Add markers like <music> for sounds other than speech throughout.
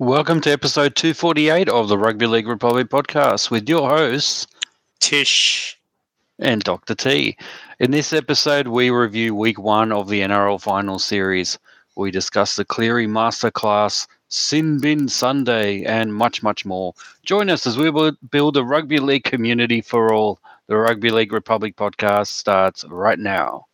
Welcome to episode 248 of the Rugby League Republic podcast with your hosts, Tish. and Dr. T. In this episode, we review week one of the NRL Final Series. We discuss the Cleary Masterclass, Sin Bin Sunday, and much, much more. Join us as we will build a rugby league community for all. The Rugby League Republic podcast starts right now.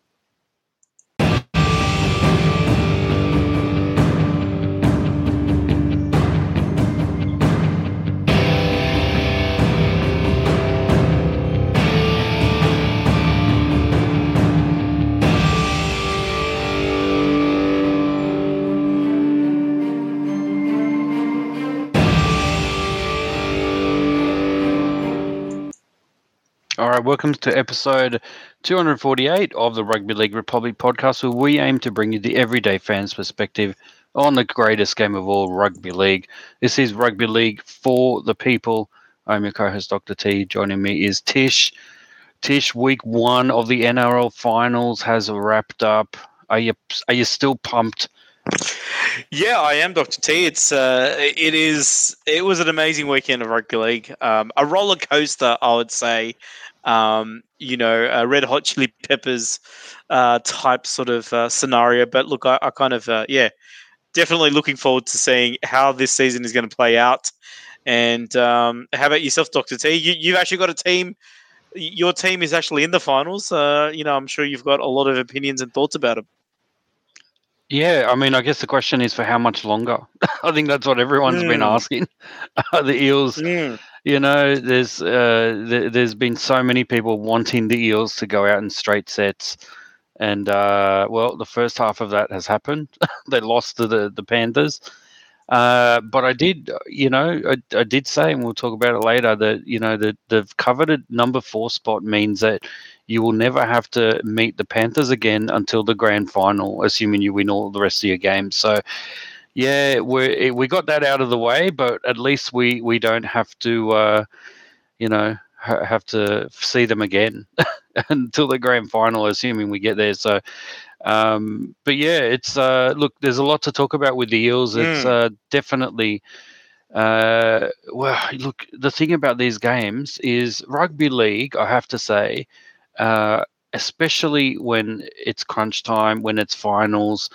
All right, welcome to episode 248 of the Rugby League Republic podcast, where we aim to bring you the everyday fans' perspective on the greatest game of all, rugby league. This is Rugby League for the people. I'm your co host, Dr. T. Joining me is Tish. Tish, week one of the NRL finals has wrapped up. Are you are you still pumped? Yeah, I am Dr. T. It's uh, it is it was an amazing weekend of rugby league. Um, a roller coaster, I would say. Um, you know, a Red Hot Chili Peppers uh, type sort of uh, scenario. But look, I, I kind of uh, yeah, definitely looking forward to seeing how this season is going to play out. And um, how about yourself, Doctor T? You, you've actually got a team. Your team is actually in the finals. Uh, you know, I'm sure you've got a lot of opinions and thoughts about it. Yeah, I mean, I guess the question is for how much longer? <laughs> I think that's what everyone's been Mm. asking. <laughs> the Eels, you know, there's uh, th- there's been so many people wanting the Eels to go out in straight sets, and uh, well, the first half of that has happened. <laughs> they lost to the the Panthers, uh, but I did, you know, I, I did say, and we'll talk about it later, that you know the the coveted number four spot means that you will never have to meet the Panthers again until the grand final, assuming you win all the rest of your games. So, yeah, we we got that out of the way, but at least we we don't have to, uh, you know, ha- have to see them again <laughs> until the grand final, assuming we get there. So. Um, but yeah, it's uh, look. There's a lot to talk about with the Eels. It's uh, definitely uh, well. Look, the thing about these games is rugby league. I have to say, uh, especially when it's crunch time, when it's finals,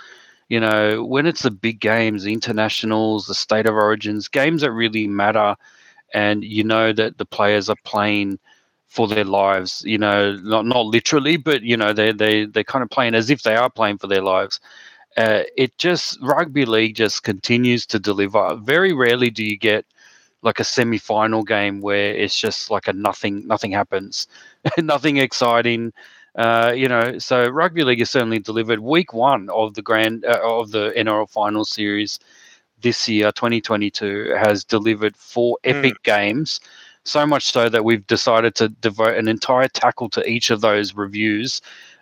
you know, when it's the big games, the internationals, the state of origins, games that really matter, and you know that the players are playing for their lives, you know, not not literally, but you know, they they they're kind of playing as if they are playing for their lives. Uh, it just rugby league just continues to deliver. Very rarely do you get like a semi-final game where it's just like a nothing nothing happens. <laughs> Nothing exciting uh, you know so rugby league has certainly delivered. Week one of the grand uh, of the nrl final series this year 2022 has delivered four epic games. So much so that we've decided to devote an entire tackle to each of those reviews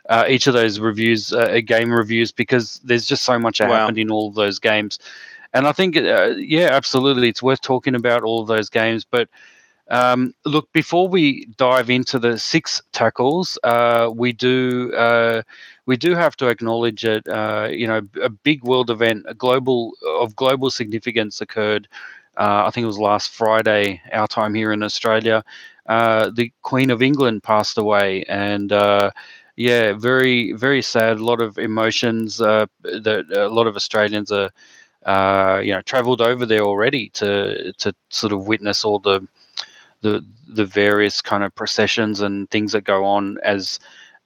uh, each of those reviews uh, game reviews because there's just so much that Wow. happened in all of those games and I think, uh, yeah, absolutely, it's worth talking about all of those games. But um, look, before we dive into the six tackles, uh, we do uh, we do have to acknowledge that uh, you know a big world event, a global of global significance occurred. Uh, I think it was last Friday, our time here in Australia. Uh, the Queen of England passed away, and yeah, very very sad. A lot of emotions. That a lot of Australians are uh, you know, travelled over there already to to sort of witness all the the the various kind of processions and things that go on as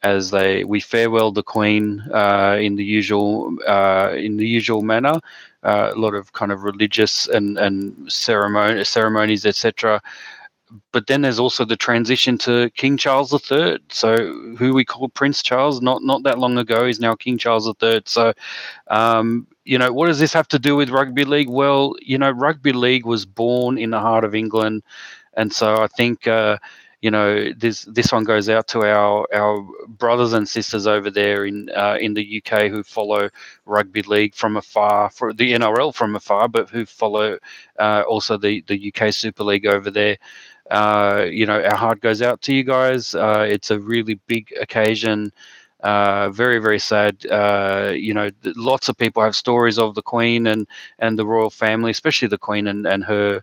as they we farewell the Queen uh, in the usual uh, in the usual manner. Uh, a lot of kind of religious and and ceremony ceremonies, etc. But then there's also the transition to King Charles III. So who we call Prince Charles, not not that long ago, is now King Charles III. So um, you know, what does this have to do with rugby league? Well, you know, rugby league was born in the heart of England, and so I think uh, you know this this one goes out to our our brothers and sisters over there in uh, in the UK who follow rugby league from afar, for the NRL from afar, but who follow uh, also the the UK Super League over there. Uh, you know, our heart goes out to you guys. Uh, it's a really big occasion uh, very very sad. Uh, you know, lots of people have stories of the Queen and and the royal family, especially the Queen and and her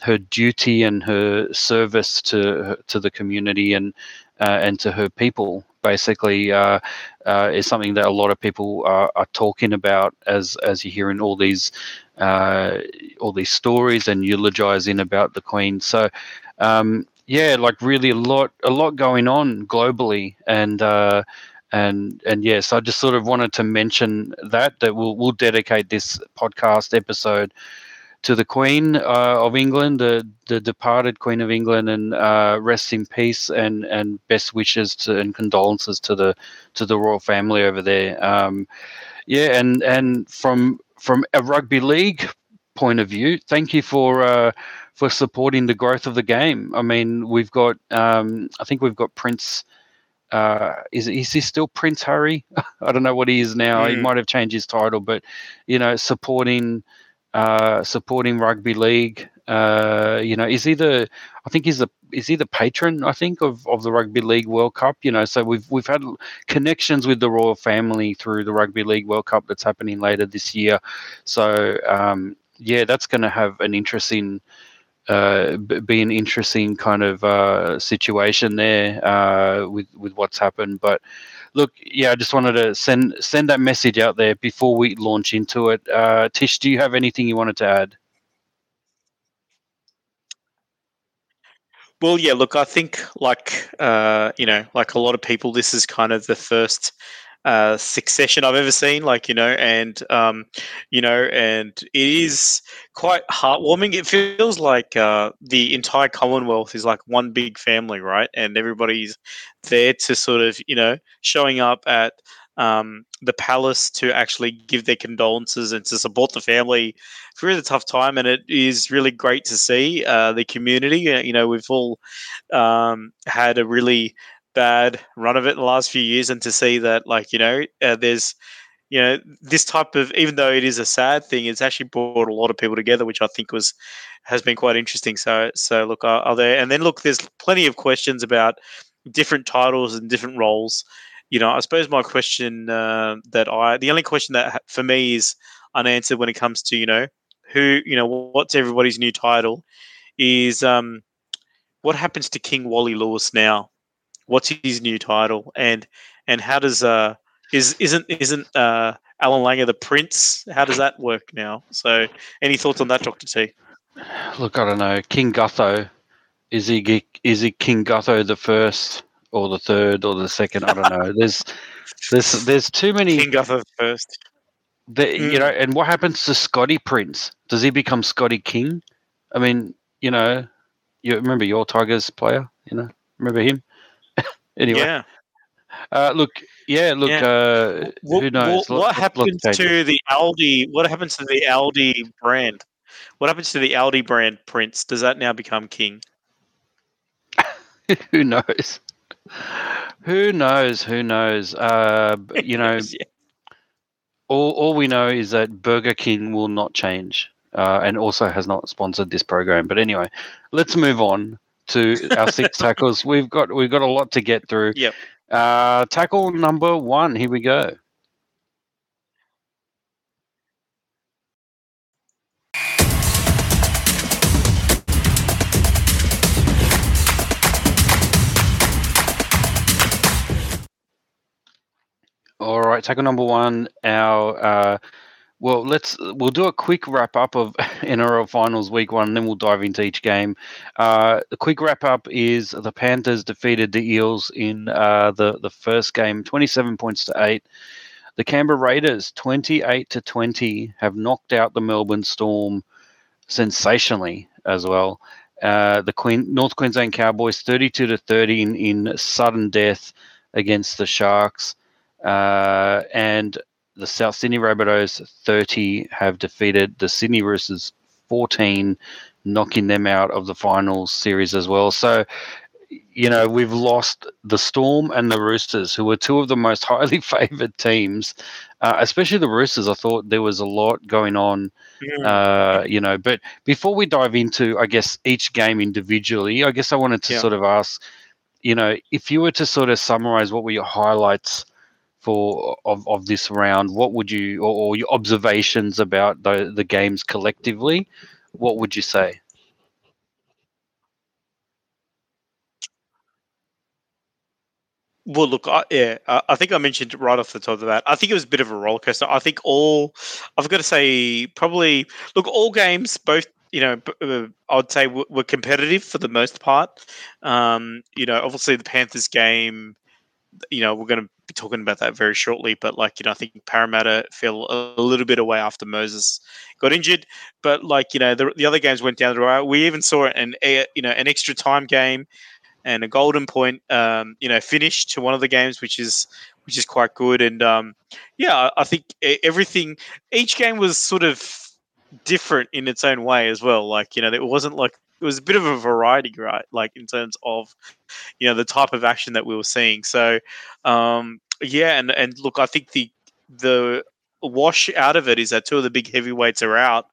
her duty and her service to to the community and uh, and to her people. Basically, uh, uh, is something that a lot of people are, are, talking about as as you hear in all these all these stories and eulogizing about the Queen. So. Um, yeah, like really a lot, a lot going on globally, and uh, and and yes, I just sort of wanted to mention that that we'll we'll dedicate this podcast episode to the Queen uh, of England, the the departed Queen of England, and uh, rest in peace and and best wishes to and condolences to the to the royal family over there. Um, yeah, and and from from a rugby league point of view, thank you for. Uh, for supporting the growth of the game. I mean, we've got, um, I think we've got Prince uh, is is he still Prince Harry? <laughs> I don't know what he is now. Mm. He might have changed his title, but you know, supporting uh, supporting rugby league. Uh, you know, is he the? I think he's the is he the patron? I think of, of the Rugby League World Cup. You know, so we've we've had connections with the royal family through the Rugby League World Cup that's happening later this year. So um, yeah, that's going to have an interesting uh, be an interesting kind of uh, situation there uh, with with what's happened. But look, yeah, I just wanted to send send that message out there before we launch into it. Uh, Tish, do you have anything you wanted to add? Well, yeah. Look, I think like uh, you know, like a lot of people, this is kind of the first uh, succession I've ever seen. Like you know, and um, you know, and it is quite heartwarming. It feels like uh, the entire Commonwealth is like one big family, right? And everybody's there to sort of you know showing up at um, the palace to actually give their condolences and to support the family through the tough time. And it is really great to see uh, the community. Uh, you know, we've all um, had a really bad run of it in the last few years, and to see that, like, you know, uh, there's, you know, this type of, even though it is a sad thing, it's actually brought a lot of people together, which I think was has been quite interesting. So, so look, are, are there, and then look, there's plenty of questions about different titles and different roles. You know, I suppose my question uh, that I, the only question that for me is unanswered when it comes to, you know, who, you know, what's everybody's new title is um, what happens to King Wally Lewis now? What's his new title, and and how does uh is isn't isn't uh Allan Langer the prince? How does that work now? So, any thoughts on that, Doctor T? Look, I don't know. King Gutho is he is he King Gutho the first or the third or the second? I don't know. <laughs> There's there's there's too many King Gutho first. The, mm. You know, and what happens to Scotty Prince? Does he become Scotty King? I mean, you know, you remember your Tigers player? You know, remember him? Anyway. Yeah. Uh, look, yeah, look. Yeah. Uh, what, who knows? What, what happens to the Aldi? What happens to the Aldi brand? What happens to the Aldi brand Prince? Does that now become king? <laughs> who knows? Who knows? Who knows? Uh, you know, <laughs> yeah. all all we know is that Burger King will not change, uh, and also has not sponsored this program. But anyway, let's move on to our six <laughs> tackles. We've got we've got a lot to get through. Yep. Uh, tackle number one. Here we go. All right, tackle number one. Our uh, well, let's we'll do a quick wrap up of <laughs> NRL Finals Week One, and then we'll dive into each game. Uh, the quick wrap up is the Panthers defeated the Eels in uh, the the first game, twenty seven points to eight. The Canberra Raiders, twenty eight to twenty, have knocked out the Melbourne Storm sensationally as well. Uh, the Queen North Queensland Cowboys, thirty two to thirty in, in sudden death against the Sharks. Uh, and the South Sydney Rabbitohs 30 have defeated the Sydney Roosters 14, knocking them out of the finals series as well. So, you know, we've lost the Storm and the Roosters, who were two of the most <laughs> highly favoured teams, uh, especially the Roosters. I thought there was a lot going on, yeah. uh, you know. But before we dive into, I guess, each game individually, I guess I wanted to yeah. sort of ask, you know, if you were to sort of summarize what were your highlights for of, of this round, what would you or, or your observations about the the games collectively? What would you say? Well, look, I, yeah, I think I mentioned right off the top of that. I think it was a bit of a roller coaster. I think all, I've got to say, probably look, all games, both you know, uh, I'd say were competitive for the most part. Um, you know, obviously the Panthers game, you know, we're going to be talking about that very shortly. But like, you know, I think Parramatta fell a little bit away after Moses got injured. But like, you know, the, the other games went down the road. We even saw an, you know, an extra time game and a golden point, um, you know, finish to one of the games, which is which is quite good. And um, yeah, I think everything, each game was sort of different in its own way as well. Like you know, it wasn't like it was a bit of a variety, right? Like in terms of you know the type of action that we were seeing. So um, yeah, and and look, I think the the wash out of it is that two of the big heavyweights are out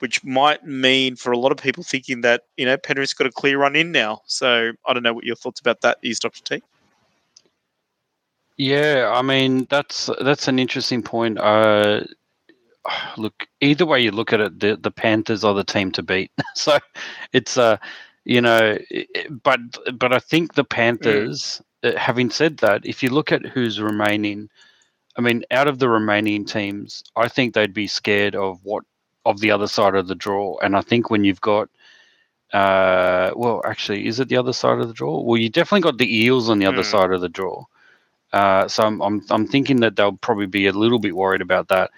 which might mean for a lot of people thinking that you know Penrith's got a clear run in now. So I don't know what your thoughts about that is, Doctor T. Yeah, I mean that's that's an interesting point. Uh, <sighs> look, either way you look at it, the the Panthers are the team to beat. <laughs> so it's uh, you know, but but I think the Panthers. Mm. Having said that, if you look at who's remaining, I mean, out of the remaining teams, I think they'd be scared of what of the other side of the draw. And I think when you've got, uh, well, actually, is it the other side of the draw? Well, you definitely got the Eels on the mm. other hmm. side of the draw. Uh, so I'm, I'm I'm thinking that they'll probably be a little bit worried about that.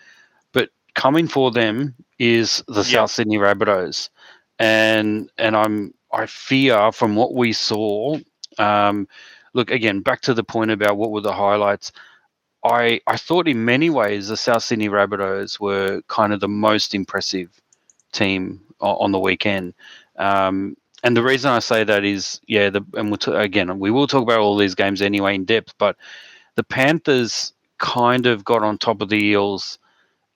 Coming for them is the South Sydney Rabbitohs, and and I'm I fear from what we saw. Um, look again back to the point about what were the highlights. I I thought in many ways the South Sydney Rabbitohs were kind of the most impressive team on the weekend. Um, and the reason I say that is, yeah, the, and we'll t- again we will talk about all these games anyway in depth, but the Panthers kind of got on top of the Eels.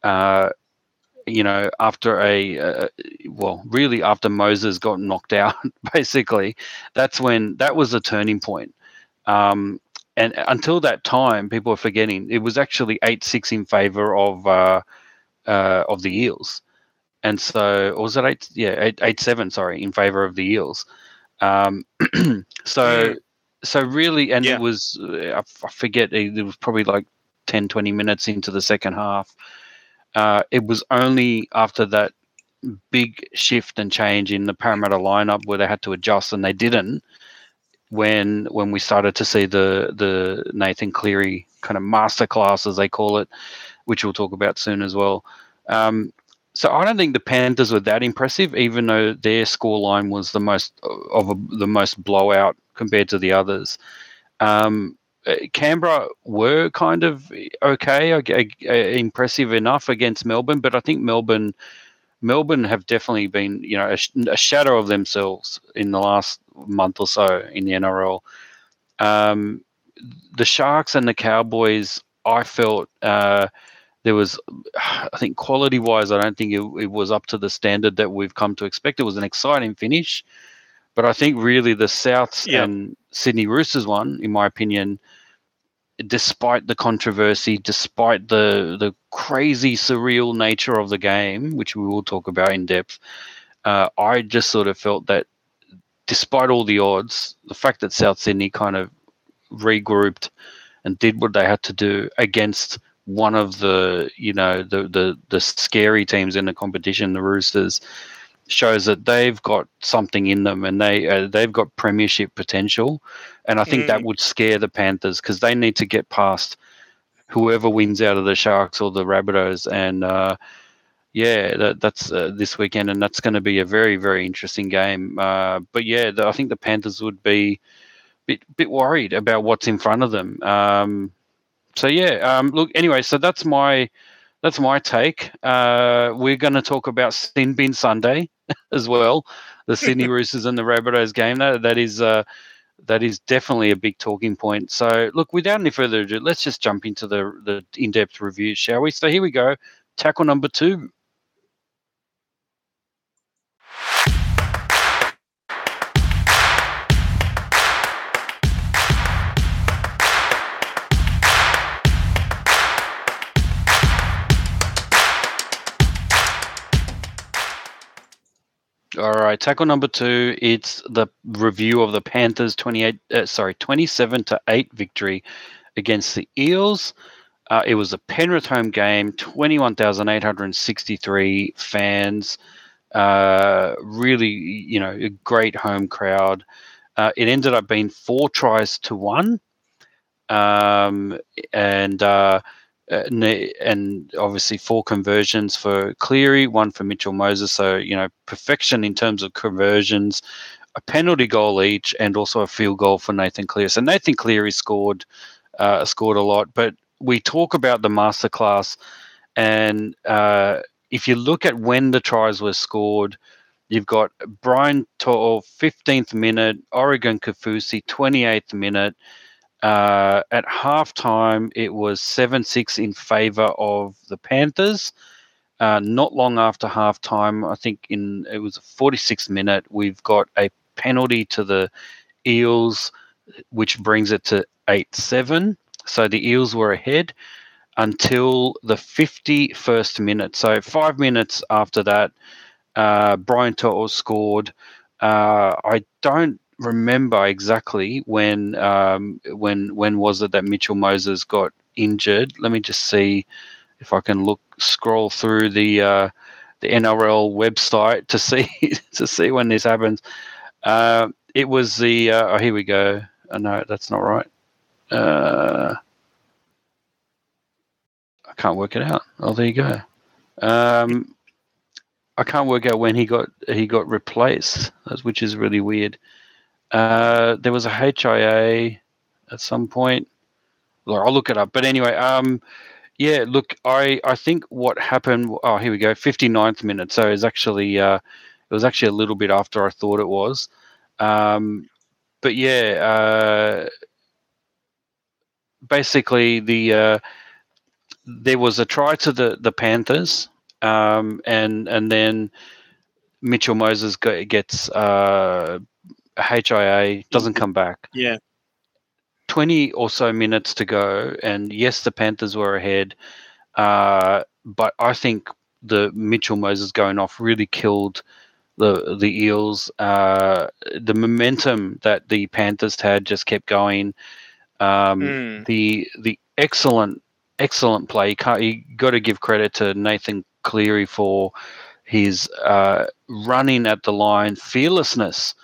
Uh, you know, after a uh, well, really after Moses got knocked <laughs> out, basically, that's when that was a turning point. Um, and until that time, people are forgetting it was actually eight six in favor of uh, uh, of the Eels, and so or was it eight? Yeah, eight, eight seven. Sorry, in favor of the Eels. Um, <clears throat> so so really, and yeah. it was uh, I forget it was probably like 10, 20 minutes into the second half. Uh, it was only after that big shift and change in the Parramatta lineup where they had to adjust, and they didn't when when we started to see the the Nathan Cleary kind of masterclass as they call it, which we'll talk about soon as well. Um, so I don't think the Panthers were that impressive, even though their scoreline was the most of a, the most blowout compared to the others. Um, Canberra were kind of okay, impressive enough against Melbourne, but I think Melbourne Melbourne have definitely been, you know, a, a, shadow of themselves in the last month or so in the NRL. Um, the Sharks and the Cowboys, I felt uh, there was, I think, quality wise, I don't think it, it, was up to the standard that we've come to expect. It was an exciting finish, but I think really the Souths yeah. and Sydney Roosters one, in my opinion, despite the controversy, despite the the crazy surreal nature of the game, which we will talk about in depth, uh, I just sort of felt that despite all the odds, the fact that South Sydney kind of regrouped and did what they had to do against one of the you know the the the scary teams in the competition, the Roosters, shows that they've got something in them and they uh, they've got premiership potential. And I think mm. that would scare the Panthers because they need to get past whoever wins out of the Sharks or the Rabbitohs. And uh, yeah that, that's uh, this weekend and that's going to be a very very interesting game. Uh, but yeah the, I think the Panthers would be a bit bit worried about what's in front of them. Um, so yeah um, look anyway so that's my that's my take. Uh, we're going to talk about Sin Bin Sunday <laughs> as well, the Sydney <laughs> Roosters and the Rabbitohs game. That that is uh, that is definitely a big talking point. So, look, without any further ado, let's just jump into the the in depth review, shall we? So here we go. Tackle number two. All right, tackle number two. It's the review of the Panthers' twenty-eight, uh, sorry, twenty-seven to eight victory against the Eels. Uh, it was a Penrith home game, twenty-one thousand eight hundred sixty-three fans. Uh, really, you know, a great home crowd. Uh, it ended up being four tries to one, um, and uh, and obviously four conversions for Cleary, one for Mitchell Moses. So you know perfection in terms of conversions, a penalty goal each, and also a field goal for Nathan Cleary. So Nathan Cleary scored uh, scored a lot, but we talk about the masterclass, and uh, if you look at when the tries were scored. You've got Brian To'o, 15th minute, Oregon Kaufusi, 28th minute, uh, at halftime, it was 7 6 in favor of the Panthers. Uh, not long after halftime, I think in it was a 46th minute, we've got a penalty to the Eels, which brings it to 8 7. So the Eels were ahead until the 51st minute. So five minutes after that, uh, Brian To'o scored. Uh, I don't remember exactly when um, when when was it that Mitchell Moses got injured. Let me just see if I can look scroll through the uh, the NRL website to see <laughs> to see when this happens. Uh, it was the uh, oh here we go. Oh, no, that's not right. Uh, I can't work it out. Oh, there you go. Um, I can't work out when he got he got replaced, which is really weird. Uh, there was a HIA at some point. I'll look it up. But anyway, um, yeah, look, I, I think what happened. Oh, here we go, 59th minute. So it's actually uh, it was actually a little bit after I thought it was. Um, but yeah, uh, basically the uh, there was a try to the the Panthers, um, and and then Mitchell Moses gets uh, HIA doesn't come back. Yeah. 20 or so minutes to go, and yes, the Panthers were ahead, uh, but I think the Mitchell Moses going off really killed the the Eels. Uh, the momentum that the Panthers had just kept going. Um, mm. The the excellent excellent play. You, you got to give credit to Nathan Cleary for his uh, running at the line, fearlessness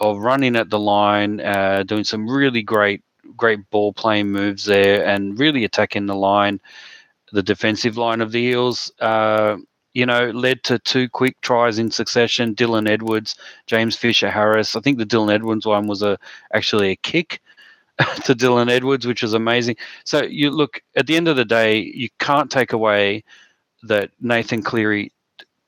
of running at the line, uh, doing some really great great ball playing moves there, and really attacking the line, the defensive line of the Eels. Uh, you know, led to two quick tries in succession. Dylan Edwards, James Fisher Harris. I think the Dylan Edwards one was a actually a kick <laughs> to Dylan Edwards, which was amazing. So you look at the end of the day, you can't take away that Nathan Cleary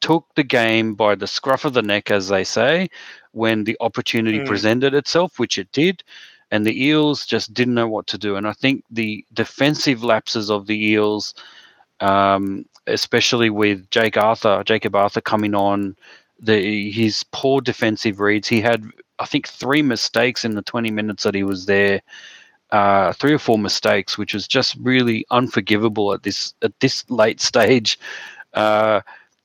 took the game by the scruff of the neck, as they say, when the opportunity mm. presented itself, which it did. And the Eels just didn't know what to do. And I think the defensive lapses of the Eels, um, especially with Jake Arthur, Jakob Arthur coming on, the his poor defensive reads. He had, I think, three mistakes in the 20 minutes that he was there. Uh, three or four mistakes, which was just really unforgivable at this at this late <laughs> stage. Uh,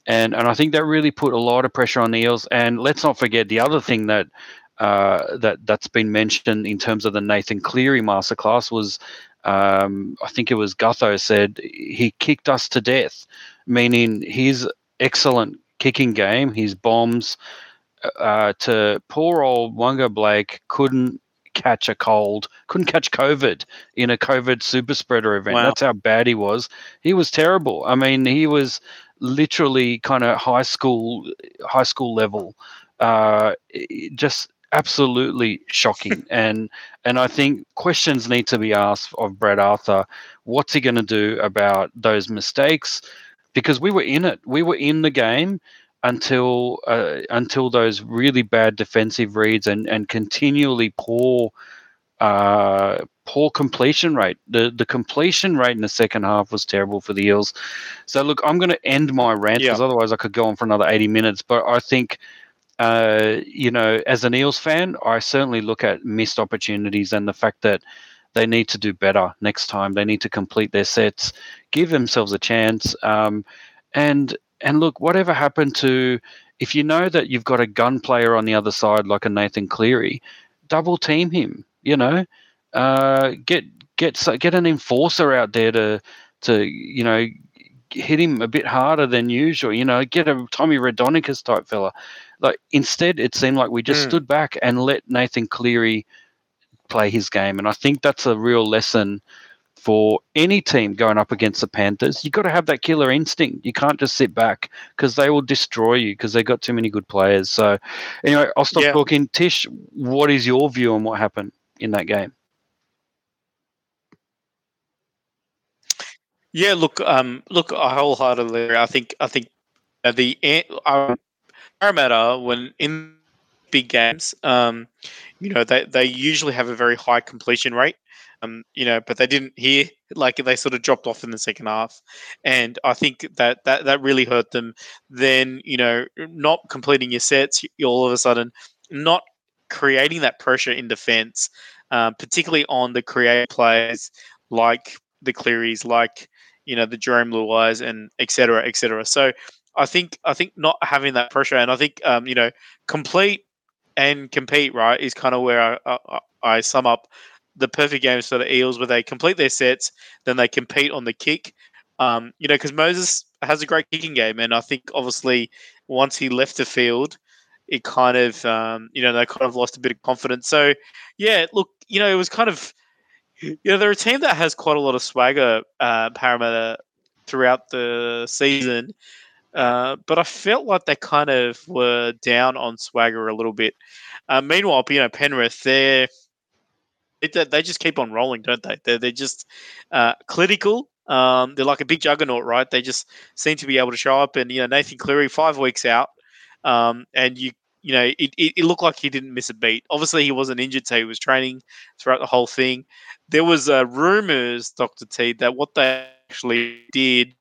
and and I think that really put a lot of pressure on the Eels. And let's not forget the other thing that uh, that that's been mentioned in terms of the Nathan Cleary masterclass was um, I think it was Gutho said he kicked us to death, meaning his excellent kicking game, his bombs uh, to poor old Waqa Blake couldn't catch a cold, couldn't catch COVID in a COVID super spreader event. Wow. That's how bad he was. He was terrible. I mean, he was literally kind of high school high school level uh, just absolutely shocking. <laughs> And and i think questions need to be asked of brad arthur what's he going to do about those mistakes? Because we were in it we were in the game until uh, until those really bad defensive reads and and continually poor uh, poor completion rate. The the completion rate in the second half was terrible for the Eels. So look, I'm going to end my rant because yeah. otherwise I could go on for another 80 minutes. But I think, uh, you know, as an Eels fan, I certainly look at missed opportunities and the fact that they need to do better next time. They need to complete their sets, give themselves a chance, um, and and look, whatever happened to if you know that you've got a gun player on the other side like a Nathan Cleary, double team him. You know, uh, get get get an enforcer out there to to you know hit him a bit harder than usual. You know, get a Tommy Raudonikis type fella. Like instead, it seemed like we just mm. stood back and let Nathan Cleary play his game, and I think that's a real lesson for any team going up against the Panthers. You've got to have that killer instinct. You can't just sit back because they will destroy you because they've got too many good players. So, anyway, I'll stop yeah. talking. Tish, what is your view on what happened in that game? Yeah, look, um, look, I wholeheartedly, I think, I think the uh, Parramatta when in big games, um, you know, they they usually have a very high completion rate. Um, you know, but they didn't hear like they sort of dropped off in the second half, and I think that that that really hurt them. Then you know, not completing your sets, all of a sudden not creating that pressure in defence, uh, particularly on the creative players like the Clearys, like you know the Jarome Luais, and etc. etc. So I think I think not having that pressure, and I think um, you know complete and compete right is kind of where I, I, I sum up the perfect games for the Eels, where they complete their sets, then they compete on the kick. Um, you know, because Moses has a great kicking game, and I think obviously once he left the field, it kind of um, you know they kind of lost a bit of confidence. So yeah, look, you know, it was kind of you know they're a team that has quite a lot of swagger, uh, Parramatta throughout the season. Uh, but I felt like they kind of were down on swagger a little bit. Uh, meanwhile, you know, Penrith, they're they, they just keep on rolling, don't they? They're, they're just uh, clinical. Um, they're like a big juggernaut, right? They just seem to be able to show up. And you know, Nathan Cleary, five weeks out, um, and you you know, it, it, it, looked like he didn't miss a beat. Obviously, he wasn't injured, so he was training throughout the whole thing. There was uh, rumors, Doctor T, that what they actually did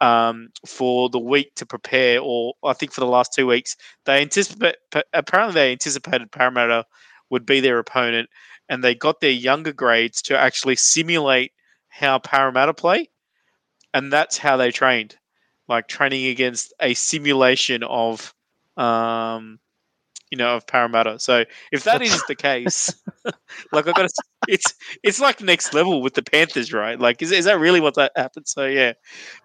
um, for the week to prepare, or I think for the last two weeks, they anticipate. Apparently, they anticipated Parramatta would be their opponent, and they got their younger grades to actually simulate how Parramatta play, and that's how they trained, like training against a simulation of, um, you know, of Parramatta. So if that is the case, <laughs> like I got to, it's it's like next level with the Panthers, right? Like, is is that really what that happened? So yeah,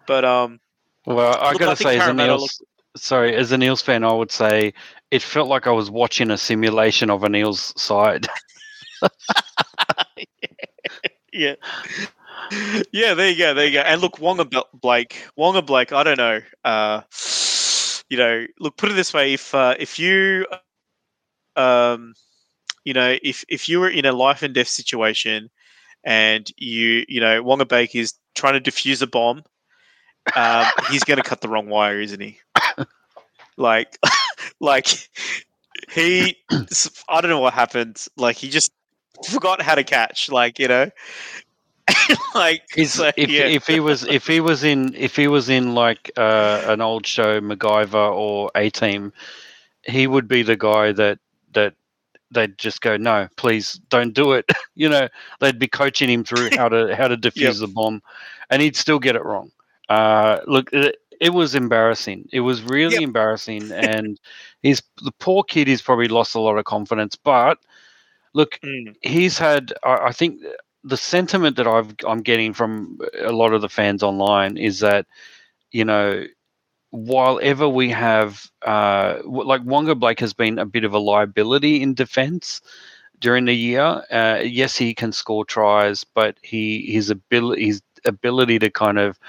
but um, well, I got to say, as an Eels, sorry, as an Eels fan, I would say it felt like I was watching a simulation of an Eels side. <laughs> <laughs> yeah. Yeah, there you go, there you go. And look, Waqa Blake, Waqa Blake. I don't know. Uh, you know, look, put it this way: if uh, if you, um, you know, if if you were in a life and death situation, and you, you know, Waqa Blake is trying to defuse a bomb, um, <laughs> he's going to cut the wrong wire, isn't he? like, <laughs> like he, I don't know what happened. Like he just forgot how to catch. Like you know, <laughs> like so, if yeah. if he was if he was in if he was in like uh, an old show MacGyver or A Team, he would be the guy that that they'd just go no please don't do it <laughs> you know they'd be coaching him through how to how to <laughs> defuse yep. the bomb and he'd still get it wrong uh, look it, it, was embarrassing it was really yep. embarrassing <laughs> and he's the poor kid he's probably lost a lot of confidence but Look, mm. he's had. I, I think the sentiment that I've, I'm getting from a lot of the fans online is that, you know, while ever we have, uh, like Waqa Blake has been a bit of a liability in defence during the year. Uh, yes, he can score tries, but he his ability his ability to kind of,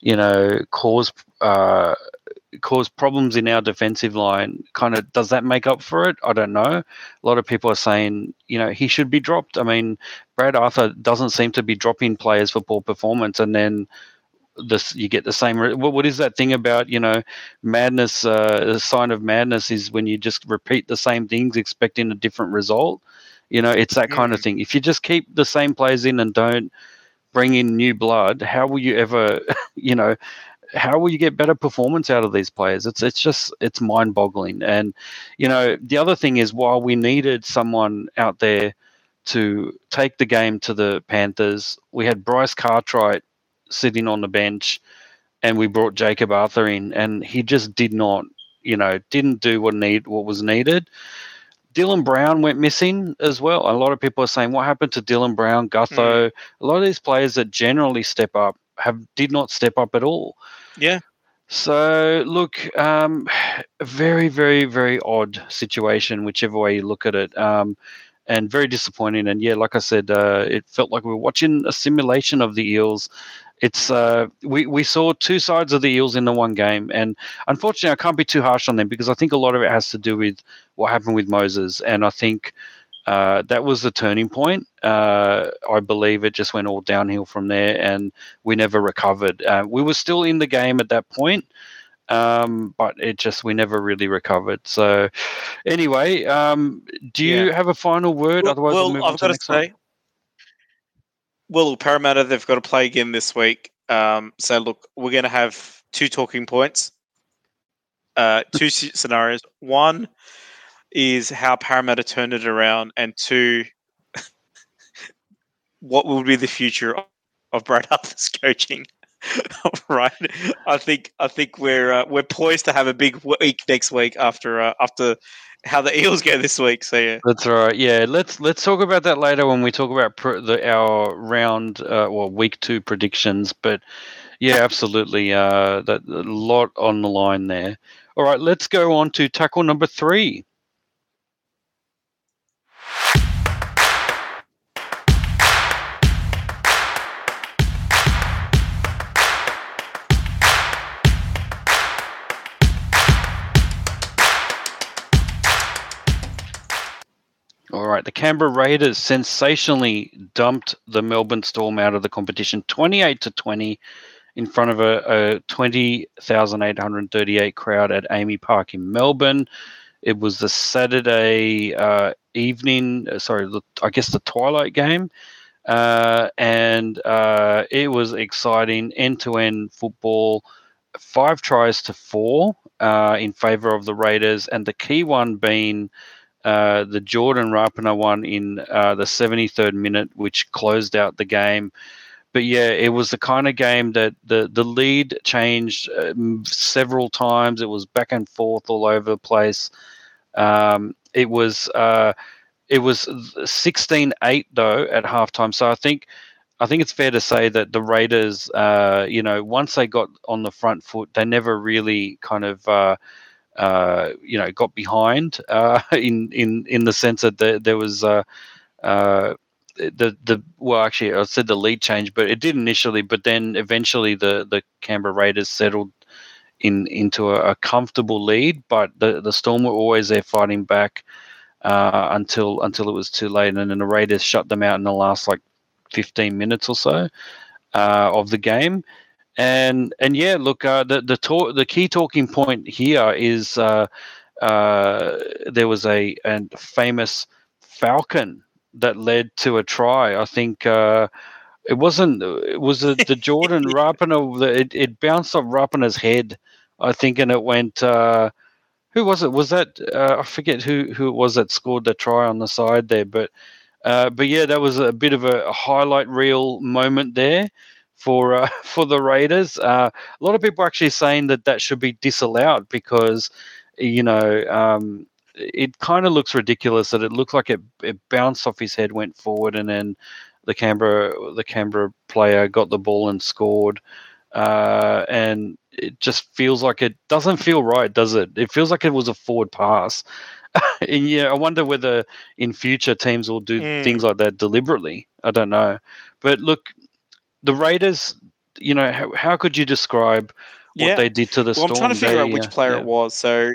you know, cause uh, cause problems in our defensive line kind of does that make up for it? I don't know. A lot of people are saying you know he should be dropped. I mean brad arthur doesn't seem to be dropping players for poor performance and then this you get the same what, what is that thing about you know madness uh, a sign of madness is when you just repeat the same things expecting a different result you know it's that kind of thing if you just keep the same players in and don't bring in new blood how will you ever <laughs> you know how will you get better performance out of these players? It's it's just it's mind boggling. And you know the other thing is while we needed someone out there to take the game to the Panthers, we had Bryce Cartwright sitting on the bench, and we brought Jakob Arthur in, and he just did not. you know, didn't do what need what was needed. Dylan Brown went missing as well. A lot of people are saying, "What happened to Dylan Brown, Gutho?" Mm. A lot of these players that generally step up have did not step up at all. Yeah. So look, um, very, very, very odd situation, whichever way you look at it, um, and very disappointing. And yeah, like I said, uh, it felt like we were watching a simulation of the Eels. It's uh, we we saw two sides of the Eels in the one game, and unfortunately, I can't be too harsh on them because I think a lot of it has to do with what happened with Moses, and I think uh, that was the turning point. Uh, I believe it just went all downhill from there, and we never recovered. Uh, we were still in the game at that point, um, but it just we never really recovered. So, anyway, um, do you yeah. have a final word? Well, Otherwise, well, we'll I've got to say, one. Well, Parramatta they've got to play again this week. Um, so look, we're going to have two talking points, uh, two <laughs> scenarios. One is how Parramatta turned it around, and two, <laughs> what will be the future of Brad Arthur's coaching? <laughs> right, I think I think we're uh, we're poised to have a big week next week after uh, after how the Eels go this week. So yeah, that's right. Yeah, let's let's talk about that later when we talk about pr- the our round uh, well week two predictions. But yeah, absolutely, uh, that a lot on the line there. All right, let's go on to tackle number three. The Canberra Raiders sensationally dumped the Melbourne Storm out of the competition, twenty-eight to twenty, in front of a, a twenty thousand eight hundred thirty-eight crowd at AAMI Park in Melbourne. It was the Saturday uh, evening, uh, sorry, the, I guess the twilight game, uh, and uh, it was exciting end-to-end football. Five tries to four uh, in favour of the Raiders, and the key one being uh, the Jordan Rapana one in uh, the 73rd minute, which closed out the game. But yeah, it was the kind of game that the, the lead changed uh, several times. It was back and forth all over the place. Um, it was uh, it was 16-8 though at halftime. So I think I think it's fair to say that the Raiders, uh, you know, once they got on the front foot, they never really kind of uh, you know got behind uh, <laughs> in in in the sense that the, there was uh, uh, the the well actually I said the lead change, but it did initially, but then eventually the the Canberra Raiders settled in into a, a comfortable lead, but the the Storm were always there fighting back uh, until until it was too late, and then the Raiders shut them out in the last like 15 minutes or so uh, of the game and and yeah, look, uh, the the talk, the key talking point here is uh, uh, there was a, a famous falcon that led to a try. I think uh, it wasn't. It was a, the Jordan <laughs> Rapana. It, it bounced off Rapana's head, I think, and it went. Uh, who was it? Was that uh, I forget who who it was that scored the try on the side there, but. but yeah, that was a bit of a highlight reel moment there for uh, <laughs> for the Raiders. Uh, a lot of people are actually saying that that should be disallowed because you know um, it kind of looks ridiculous that it looked like it, it bounced off his head, went forward, and then the Canberra the Canberra player got the ball and scored. Uh, and it just feels like it doesn't feel right, does it? It feels like it was a forward pass. <laughs> and yeah, I wonder whether in future teams will do mm. things like that deliberately. I don't know. But look, the Raiders, you know, how, how could you describe what yeah. they did to the well, Storm? I'm trying to figure they, out which uh, player yeah. it was. So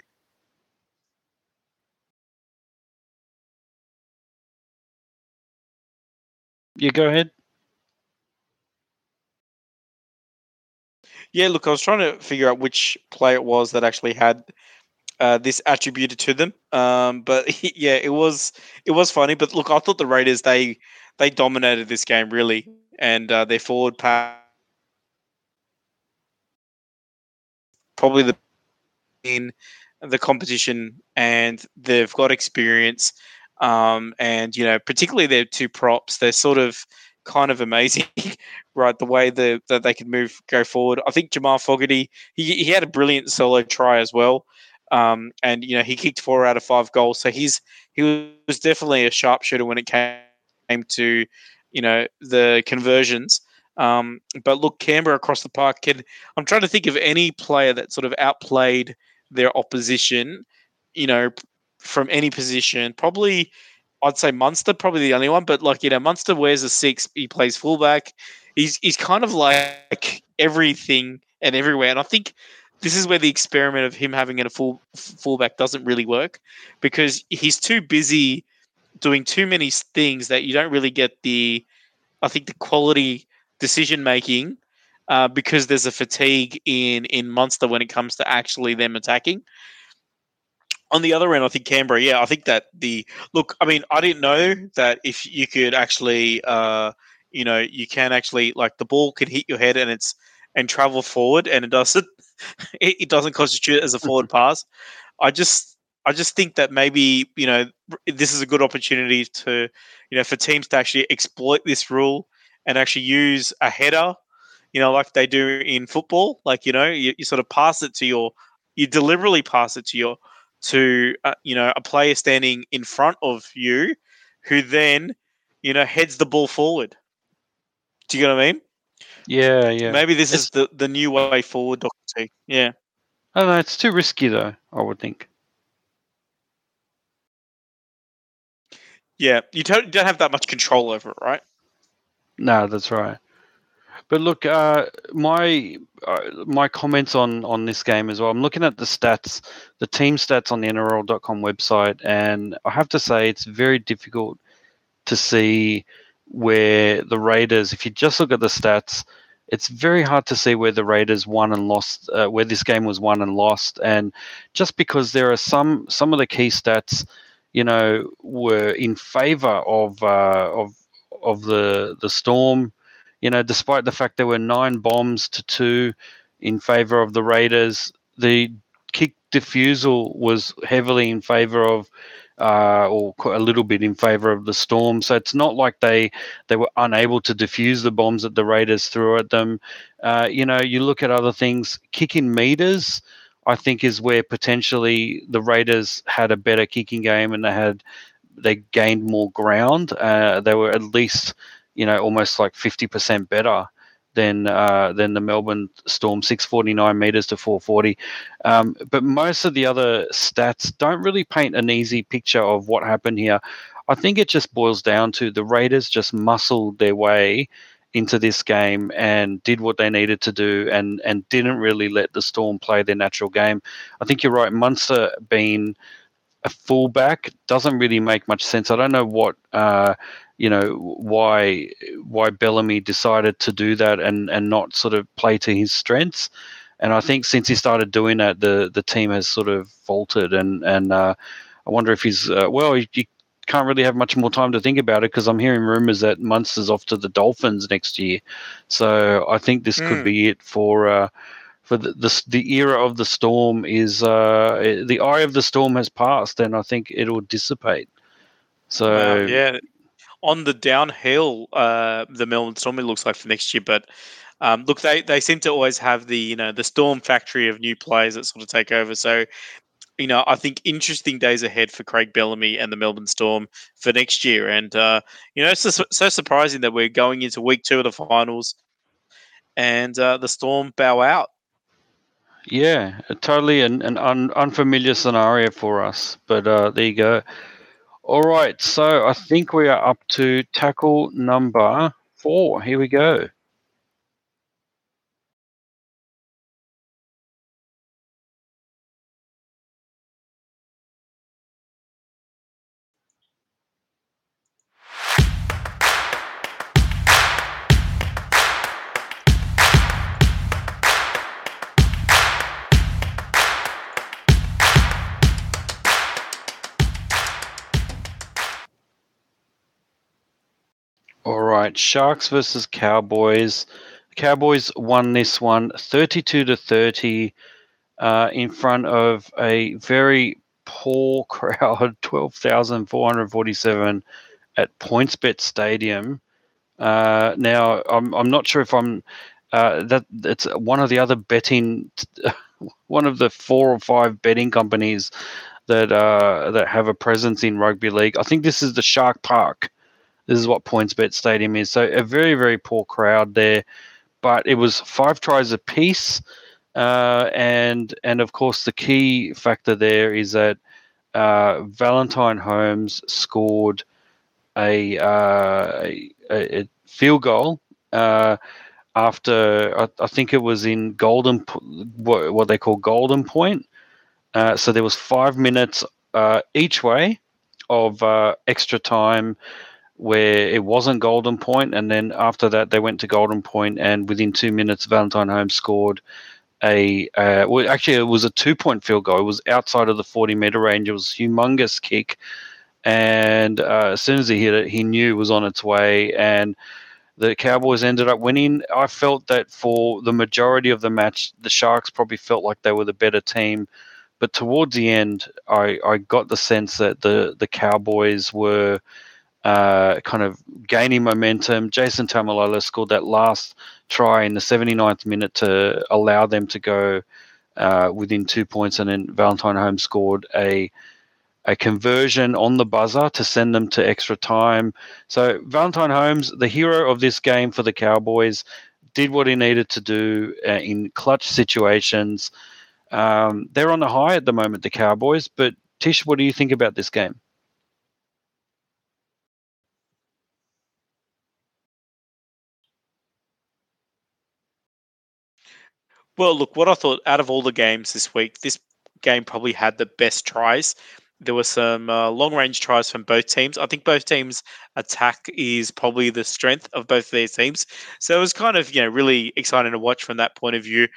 Yeah, go ahead. Yeah, look, I was trying to figure out which player it was that actually had uh, this attributed to them. Um, but <laughs> yeah, it was it was funny. But look, I thought the Raiders they they dominated this game really and uh, their forward pack probably the in the competition, and they've got experience. Um, and you know, particularly their two props, they're sort of kind of amazing, <laughs> right? The way the, that they can move, go forward. I think Jamal Fogarty, he, he had a brilliant solo try as well. Um, and you know he kicked four out of five goals, so he's he was definitely a sharpshooter when it came to you know the conversions. Um, but look, Canberra across the park. Can, I'm trying to think of any player that sort of outplayed their opposition. You know, from any position. Probably, I'd say Munster, probably the only one. But like you know, Munster wears a six. He plays fullback. He's he's kind of like everything and everywhere. And I think this is where the experiment of him having a full fullback doesn't really work because he's too busy doing too many things that you don't really get the, I think the quality decision making uh, because there's a fatigue in in Munster when it comes to actually them attacking. On the other end, I think Canberra. Yeah, I think that the look. I mean, I didn't know that if you could actually, uh, you know, you can actually like the ball can hit your head and it's and travel forward, and it doesn't <laughs> it, it doesn't constitute as a forward <laughs> pass. I just I just think that maybe you know this is a good opportunity to you know for teams to actually exploit this rule and actually use a header, you know, like they do in football. Like you know, you, you sort of pass it to your, you deliberately pass it to your to uh, you know a player standing in front of you, who then you know heads the ball forward. Do you get what I mean? Yeah, yeah. Maybe this it's, is the, the new way forward, Doctor T. Yeah. I don't know. It's too risky, though. I would think. Yeah, you don't, don't have that much control over it, right? No, that's right. But look, uh, my uh, my comments on on this game as well. I'm looking at the stats, the team stats on the NRL.com website, and I have to say it's very difficult to see where the Raiders, if you just look at the stats, it's very hard to see where the Raiders won and lost, uh, where this game was won and lost, and just because there are some some of the key stats, you know, were in favour of uh, of of the the Storm. You know, despite the fact there were nine bombs to two in favour of the Raiders, the kick defusal was heavily in favour of uh, or a little bit in favor of the Storm. So it's not like they they were unable to defuse the bombs that the Raiders threw at them. Uh, you know, you look at other things, kicking meters. I think is where potentially the Raiders had a better kicking game and they had they gained more ground. Uh, they were at least you know almost like fifty percent better than uh, than the Melbourne Storm, 649 meters to 440. Um, but most of the other stats don't really paint an easy picture of what happened here. I think it just boils down to the Raiders just muscled their way into this game and did what they needed to do and and didn't really let the Storm play their natural game. I think you're right. Munster being a fullback doesn't really make much sense. I don't know what uh, you know why why Bellamy decided to do that and and not sort of play to his strengths. And I think since he started doing that, the the team has sort of faltered. And and uh, I wonder if he's uh, well, you, you can't really have much more time to think about it because I'm hearing rumors that Munster's off to the Dolphins next year. So I think this mm. could hmm. be it for. Uh, for the, the, the era of the storm is uh, the eye of the storm has passed, and I think it'll dissipate. So wow, yeah, on the downhill, uh, the Melbourne Storm it looks like for next year. But um, look, they they seem to always have the you know the Storm factory of new players that sort of take over. So you know, I think interesting days ahead for Craig Bellamy and the Melbourne Storm for next year. And uh, you know, it's so, so surprising that we're going into week two of the finals, and uh, the Storm bow out. Yeah, totally an, an un, unfamiliar scenario for us, but uh, there you go. All right, so I think we are up to tackle number four. Here we go. Right, Sharks versus Cowboys. Cowboys won this one 32 to 30 uh, in front of a very poor <laughs> crowd, 12,447 at PointsBet Stadium. Uh, now, I'm, I'm not sure if I'm uh, that it's one of the other betting <laughs> one of the four or five betting companies that uh, that have a presence in rugby league. I think this is the Shark Park. This is what PointsBet Stadium is. So a very very poor crowd there, but it was five tries apiece, uh, and and of course the key factor there is that uh, Valentine Holmes scored a, uh, a, a field goal uh, after I, I, think it was in golden what, what they call golden point. Uh, so there was five minutes uh, each way of extra time where it wasn't golden point, and then after that they went to golden point, and within two minutes Valentine Holmes scored a uh, well actually it was a two point field goal. It was outside of the forty meter range. It was a humongous kick, and uh, as soon as he hit it, he knew it was on its way and the Cowboys ended up winning. I felt that for the majority of the match, the Sharks probably felt like they were the better team. But towards the end, I, I got the sense that the, the Cowboys were uh, kind of gaining momentum. Jason Taumalolo scored that last try in the 79th minute to allow them to go uh, within two points, and then Valentine Holmes scored a a conversion on the buzzer to send them to extra time. So Valentine Holmes, the hero of this game for the Cowboys, did what he needed to do uh, in clutch situations. Um, they're on the high at the moment, the Cowboys. But Tish, what do you think about this game? Well, look, what I thought out of all the games this week, this game probably had the best tries there were some uh, long range tries from both teams. I think both teams' attack is probably the strength of both of these teams. So it was kind of you know really exciting to watch from that point of view.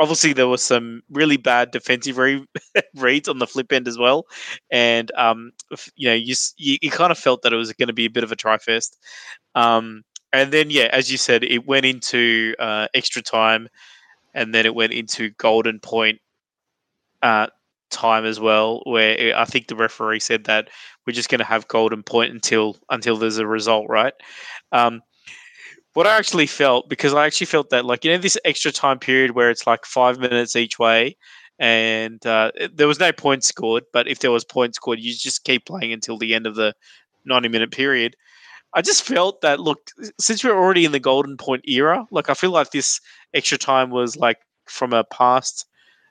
Obviously, there was some really bad defensive re- <laughs> reads on the flip end as well, and um, you know you, you, you kind of felt that it was going to be a bit of a try fest. Um, and then yeah, as you said, it went into uh, extra time, and then it went into golden point. Uh, time as well, where I think the referee said that we're just going to have golden point until until there's a result, right? Um, what I actually felt because I actually felt that like you know this extra time period where it's like five minutes each way, and uh, there was no points scored, but if there was points scored, you just keep playing until the end of the ninety minute period. I just felt that look, since we're already in the golden point era, like I feel like this extra time was like from a past,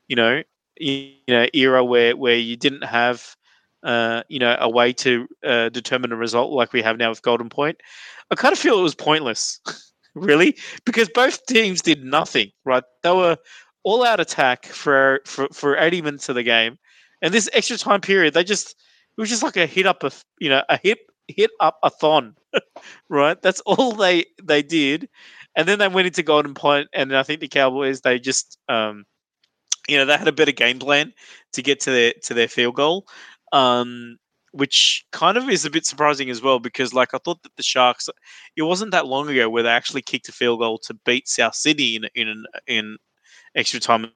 you know, you know era where where you didn't have uh, you know a way to uh, determine a result like we have now with Golden Point. I kind of feel it was pointless, <laughs> really, because both teams did nothing. Right, they were all out attack for for for eighty minutes of the game, and this extra time period they just it was just like a hit up a you know a hit hit up a thon, right? That's all they they did, and then they went into Golden Point, and I think the Cowboys they just um, you know they had a better game plan to get to their to their field goal, um, which kind of is a bit surprising as well because like I thought that the Sharks, it wasn't that long ago where they actually kicked a field goal to beat South Sydney in in in extra time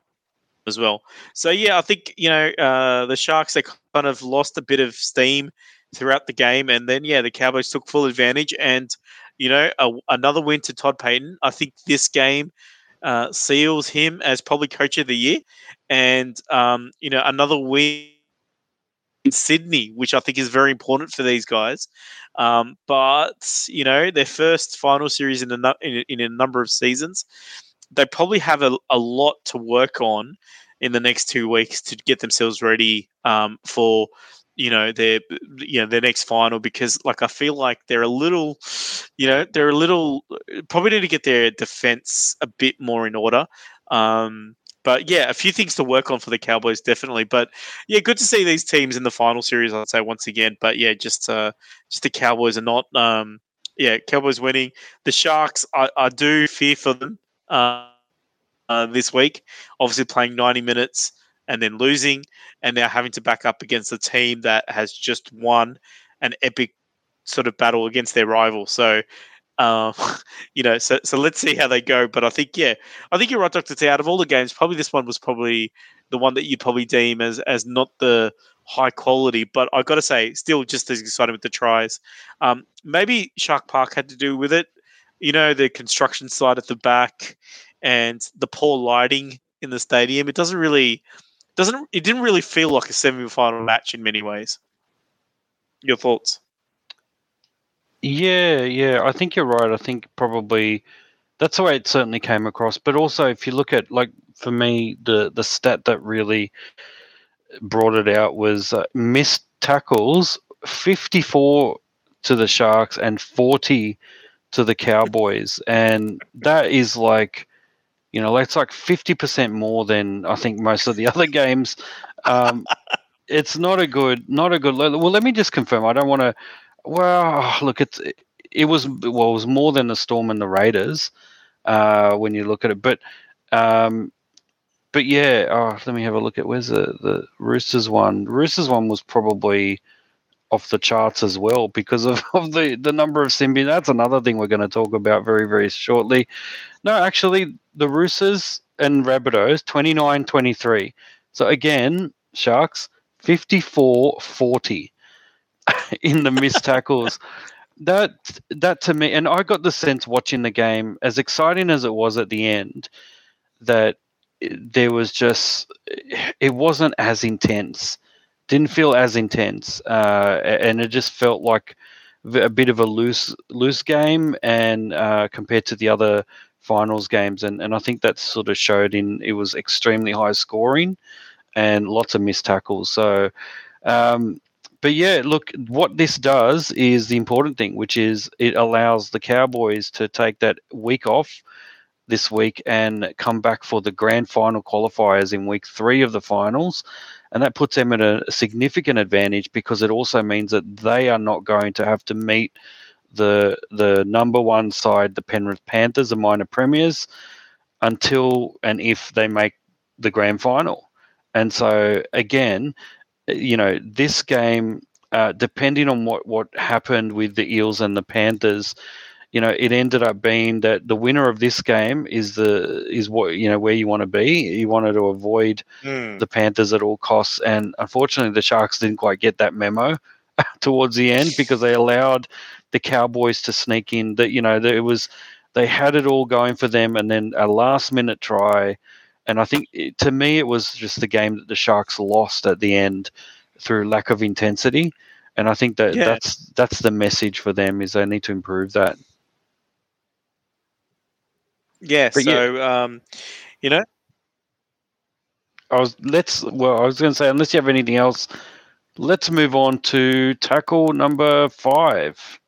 as well. So yeah, I think you know uh, the Sharks they kind of lost a bit of steam throughout the game, and then yeah, the Cowboys took full advantage and. You know, a, another win to Todd Payten. I think this game uh, seals him as probably coach of the year, and um, you know another win in Sydney, which I think is very important for these guys. Um, but you know their first final series in a in, in a number of seasons, they probably have a, a lot to work on in the next two weeks to get themselves ready um, for you know their you know their next final because like I feel like they're a little you know they're a little probably need to get their defense a bit more in order. Um but yeah a few things to work on for the Cowboys definitely. But yeah good to see these teams in the final series I'd say once again. But yeah just uh just the Cowboys are not um yeah Cowboys winning. The Sharks I, I do fear for them uh, uh this week. Obviously playing 90 minutes and then losing, and now having to back up against a team that has just won an epic sort of battle against their rival. So, um, <laughs> you know, so so let's see how they go. But I think, yeah, I think you're right, Doctor T. Out of all the games, probably this one was probably the one that you'd probably deem as as not the high quality. But I've got to say, still just as exciting with the tries. Um, maybe Shark Park had to do with it. You know, the construction site at the back and the poor lighting in the stadium. It doesn't really doesn't it didn't really feel like a semi-final match in many ways. Your thoughts? Yeah, yeah, I think you're right. I think probably that's the way it certainly came across. But also, if you look at like for me, the the stat that really brought it out was uh, missed tackles, fifty four to the Sharks and forty to the Cowboys, and that is like, you know, that's like fifty percent more than I think most of the <laughs> other games. Um, it's not a good, not a good. Well, let me just confirm. I don't want to. Well, <sighs> look, it's it was well, it was more than the Storm and the Raiders uh, when you look at it, but. Um, but yeah, oh, let me have a look at where's the, the Roosters one. Roosters one was probably off the charts as well because of, <laughs> of the, the number of sin bin. That's another thing we're going to talk about very, very shortly. No, actually, the Roosters and Rabbitohs, 29 23. So again, Sharks, 54 40 <laughs> in the missed tackles. That that to me, and I got the sense watching the game, as exciting as it was at the end, that there was just it wasn't as intense didn't feel as intense, uh, and it just felt like a bit of a loose loose game, and uh, compared to the other finals games, and and I think that sort of showed in it was extremely high scoring, and lots of missed tackles. So. Um, but yeah, look, what this does is the important thing, which is it allows the Cowboys to take that week off this week and come back for the grand final qualifiers in week three of the finals and that puts them at a significant advantage because it also means that they are not going to have to meet the the number one side, the Penrith Panthers, the minor premiers, until and if they make the grand final. And so again, you know, this game, uh, depending on what what happened with the Eels and the Panthers, you know, it ended up being that the winner of this game is the is what you know where you want to be. You wanted to avoid mm. the Panthers at all costs, and unfortunately, the Sharks didn't quite get that memo <laughs> towards the end because they allowed the Cowboys to sneak in. That you know, it was they had it all going for them, and then a last minute try. And I think it, to me, it was just the game that the Sharks lost at the end through lack of intensity. And I think that yeah. that's that's the message for them is they need to improve that. Yeah. But so, yeah. Um, you know, I was let's well, I was going to say unless you have anything else, let's move on to tackle number five.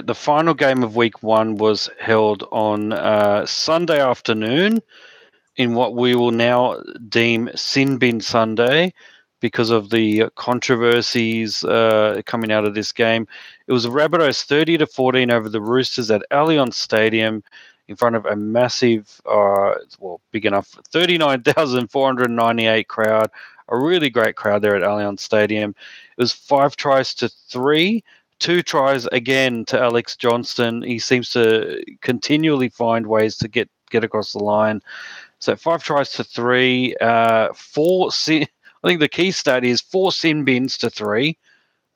Right. The final game of week one was held on uh, Sunday afternoon in what we will now deem Sin Bin Sunday because of the controversies uh, coming out of this game. It was Rabbitohs 30 to 14 over the Roosters at Allianz Stadium in front of a massive, uh, well, big enough, 39,498 crowd. A really great crowd there at Allianz Stadium. It was five tries to three two tries again to Alex Johnston. He seems to continually find ways to get get across the line. So five tries to three, uh, four. Sin, I think the key stat is four sin bins to three.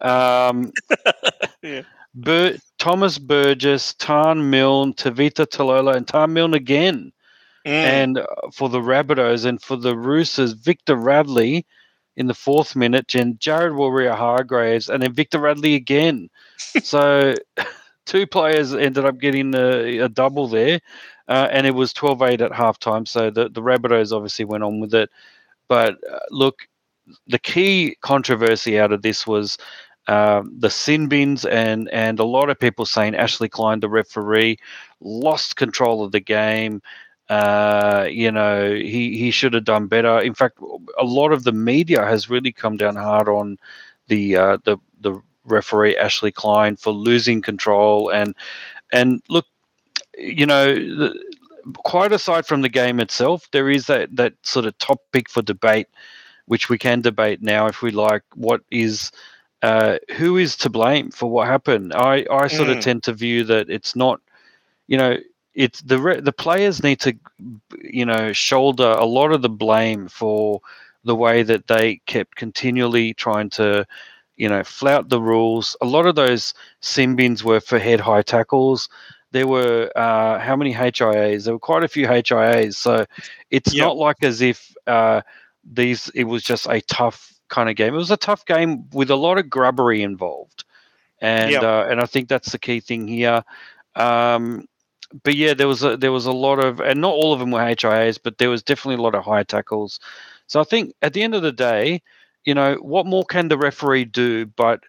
Um, <laughs> yeah. Bur- Thomas Burgess, Taane Milne, Tevita Tatola, and Taane Milne again. Mm. And uh, for the Rabbitohs and for the Roosters, Victor Radley in the fourth minute, and Jared Waerea-Hargreaves, and then Victor Radley again. <laughs> so <laughs> two players ended up getting a, a double there, uh, and it was 12 8 at halftime. So the, the Rabbitohs obviously went on with it. But uh, look, the key controversy out of this was um, the sin bins, and, and a lot of people saying Ashley Klein, the referee, lost control of the game. Uh, you know, he, he should have done better. In fact, a lot of the media has really come down hard on the uh, the the referee Ashley Klein for losing control and and look, you know, the, quite aside from the game itself, there is that that sort of topic for debate, which we can debate now if we like. What is uh, who is to blame for what happened? I I sort mm. of tend to view that it's not, you know, it's the re- the players need to, you know, shoulder a lot of the blame for the way that they kept continually trying to, you know, flout the rules. A lot of those sin bins were for head high tackles. There were uh, how many HIAs? There were quite a few HIAs. So it's yep. not like as if uh, these it was just a tough kind of game. It was a tough game with a lot of grubbery involved, and yep. uh, and I think that's the key thing here. Um, but yeah, there was a, there was a lot of, and not all of them were HIAs, but there was definitely a lot of high tackles. So I think at the end of the day, you know, what more can the referee do but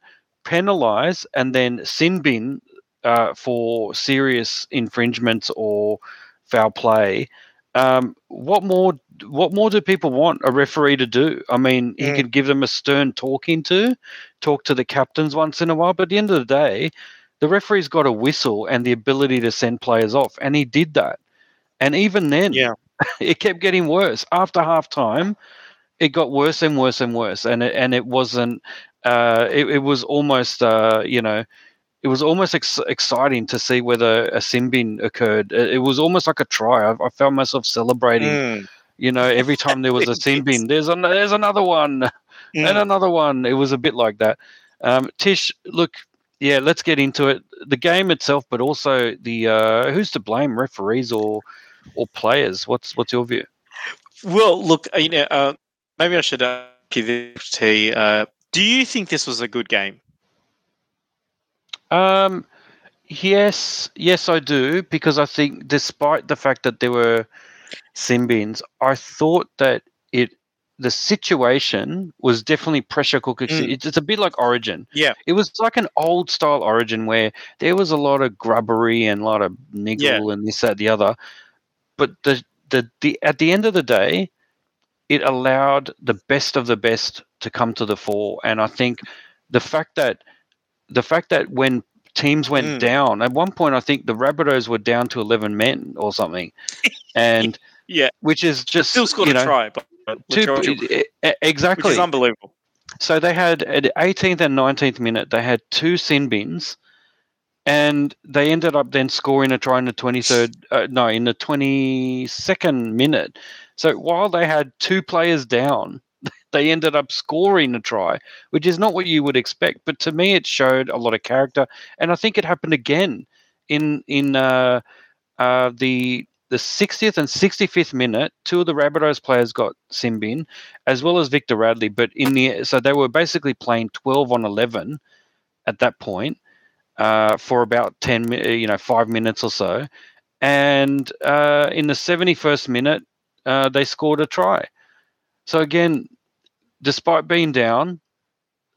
penalise and then sin bin uh, for serious infringements or foul play? Um, what more? What more do people want a referee to do? I mean, he mm. could give them a stern talking to, talk to the captains once in a while. But at the end of the day, the referee's got a whistle and the ability to send players off, and he did that. And even then, yeah, <laughs> it kept getting worse. After half time, it got worse and worse and worse, and it, and it wasn't. Uh, it, it was almost, uh, you know, it was almost ex- exciting to see whether a sin bin occurred. It, it was almost like a try. I, I found myself celebrating. Mm. You know, every time there was a sin bin, <laughs> there's an, there's another one, mm. and another one. It was a bit like that. Um, Tish, look, yeah, let's get into it. The game itself, but also the uh, who's to blame, referees or or players? What's what's your view? Well, look, uh, you know, uh, maybe I should uh, give it to uh, Do you think this was a good game? Um, yes, yes, I do because I think, despite the fact that there were sin bins, I thought that it the situation was definitely pressure cooker. Mm. It's, it's, a bit like Origin. Yeah, it was like an old style Origin where there was a lot of grubbery and a lot of niggle yeah. and this that the other. But the, the the at the end of the day, it allowed the best of the best to come to the fore, and I think the fact that the fact that when teams went mm. down at one point, I think the Rabbitohs were down to eleven men or something, <laughs> and yeah, which is just still scored you know, a try, but Two, exactly. Which is unbelievable. So they had at 18th and 19th minute, they had two sin bins, and they ended up then scoring a try in the 23rd, uh, no, in the 22nd minute. So while they had two players down, <laughs> they ended up scoring a try, which is not what you would expect. But to me, it showed a lot of character, and I think it happened again in in uh, uh, the the 60th and 65th minute, two of the Rabbitohs players got sin bin, as well as Victor Radley. But in the so they were basically playing 12 on 11 at that point uh, for about 10, you know, five minutes or so. And uh, in the 71st minute, uh, they scored a try. So again, despite being down,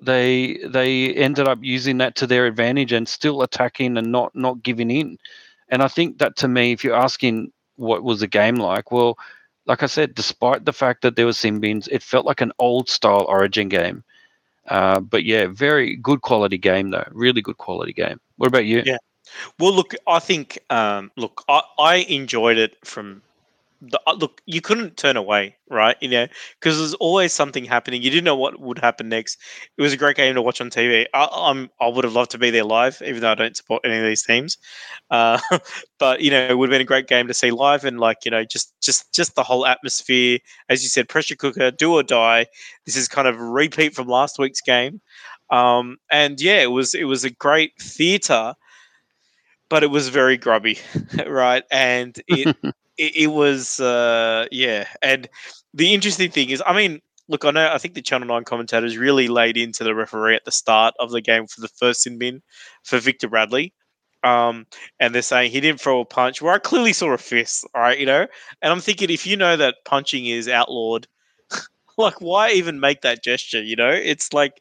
they they ended up using that to their advantage and still attacking and not not giving in. And I think that to me, if you're asking what was the game like? Well, like I said, despite the fact that there were sin bins, it felt like an old style Origin game. Uh, but yeah, very good quality game though. Really good quality game. What about you? Yeah. Well, look, I think, um, look, I, I enjoyed it from the, uh, look, you couldn't turn away, right? You know, because there's always something happening. You didn't know what would happen next. It was a great game to watch on TV. I, I'm I would have loved to be there live, even though I don't support any of these teams. Uh, <laughs> but you know, it would have been a great game to see live, and like you know, just just just the whole atmosphere, as you said, pressure cooker, do or die. This is kind of repeat from last week's game, um, and yeah, it was it was a great theatre but it was very grubby, <laughs> right? And it <laughs> it, it was uh, yeah, and the interesting thing is, I mean, look, I know I think the Channel Nine commentators really laid into the referee at the start of the game for the first sin bin for Victor Radley. Um, and they're saying he didn't throw a punch where I clearly saw a fist, all right, you know. And I'm thinking, if you know that punching is outlawed, <laughs> like why even make that gesture? You know, it's like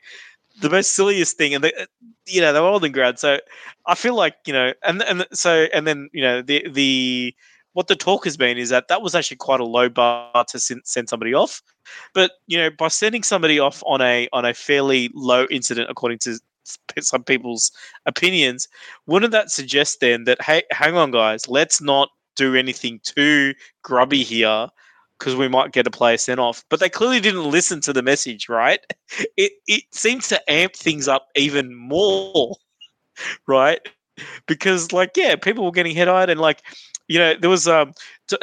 the most silliest thing, and the, you know they're all in ground. So I feel like you know, and and so and then you know the the what the talk has been is that that was actually quite a low bar to send somebody off. But you know, by sending somebody off on a on a fairly low incident, according to some people's opinions, wouldn't that suggest then that hey, hang on, guys, let's not do anything too grubby here because we might get a player sent off. But they clearly didn't listen to the message, right? <laughs> It it seems to amp things up even more, <laughs> right? Because like yeah, people were getting head eyed and like you know, there was um,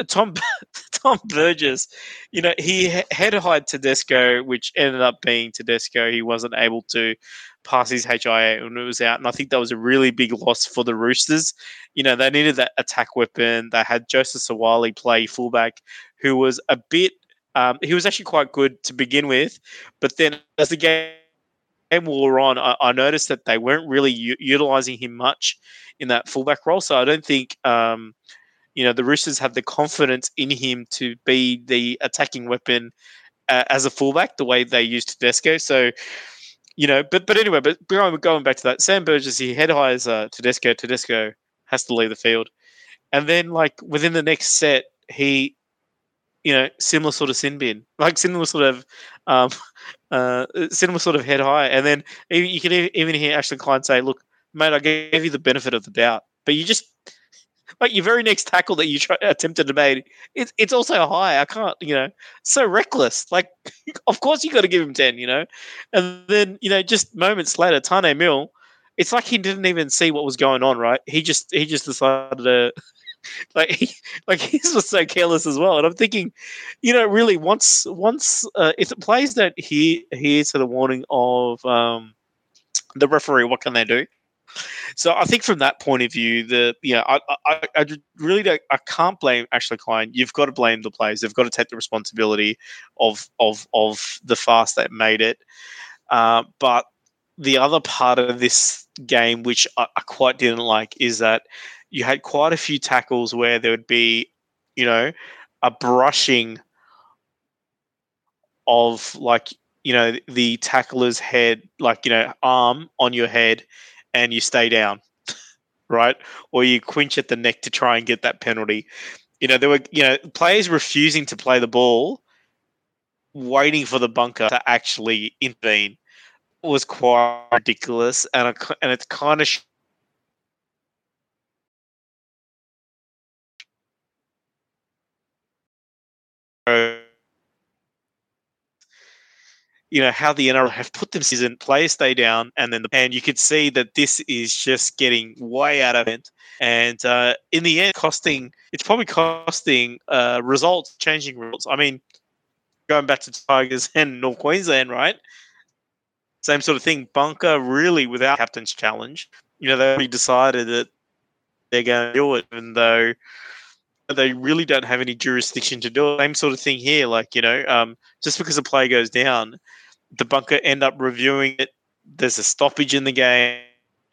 Tom <laughs> Tom Burgess. You know, he head high Tedesco, which ended up being Tedesco. He wasn't able to pass his HIA when it was out, and I think that was a really big loss for the Roosters. You know, they needed that attack weapon. They had Joseph Suaalii play fullback, who was a bit. Um, he was actually quite good to begin with, but then as the game wore on, I, I noticed that they weren't really u- utilizing him much in that fullback role. So I don't think um, you know the Roosters have the confidence in him to be the attacking weapon uh, as a fullback, the way they used Tedesco. So you know, but but anyway, but going, back to that, Sam Burgess he head hires uh, Tedesco. Tedesco has to leave the field, and then like within the next set, he you know, similar sort of sin bin, like similar sort of, um, <laughs> uh, similar sort of head high. And then you can even hear Ashley Klein say, "Look, mate, I gave you the benefit of the doubt, but you just like your very next tackle that you try, attempted to make, it's it's also high. I can't, you know, so reckless. Like, <laughs> of course you got to give him ten, you know, and then you know, just moments later, Taane Milne." It's like he didn't even see what was going on, right? He just he just decided to <laughs> like he, like <laughs> he was so careless as well. And I'm thinking, you know, really once once uh, if the players don't hear hear to the warning of um, the referee, what can they do? So I think from that point of view, the yeah, I, I, I really don't, I can't blame Ashley Klein. You've got to blame the players. They've got to take the responsibility of of of the fast that made it. Uh, but the other part of this game, which I, I quite didn't like, is that you had quite a few tackles where there would be, you know, a brushing of like you know the tackler's head, like you know arm on your head, and you stay down, right? Or you quinch at the neck to try and get that penalty. You know there were you know players refusing to play the ball, waiting for the bunker to actually intervene was quite ridiculous, and and it's kind of you know how the NRL have put them season players stay down and then the, and you could see that this is just getting way out of hand, and uh, in the end costing it's probably costing uh, results changing results I mean going back to Tigers and North Queensland right same sort of thing bunker really without captain's challenge you know they already decided that they're going to do it even though they really don't have any jurisdiction to do it. Same sort of thing here. Like, you know, um, just because a play goes down, the bunker end up reviewing it. There's a stoppage in the game,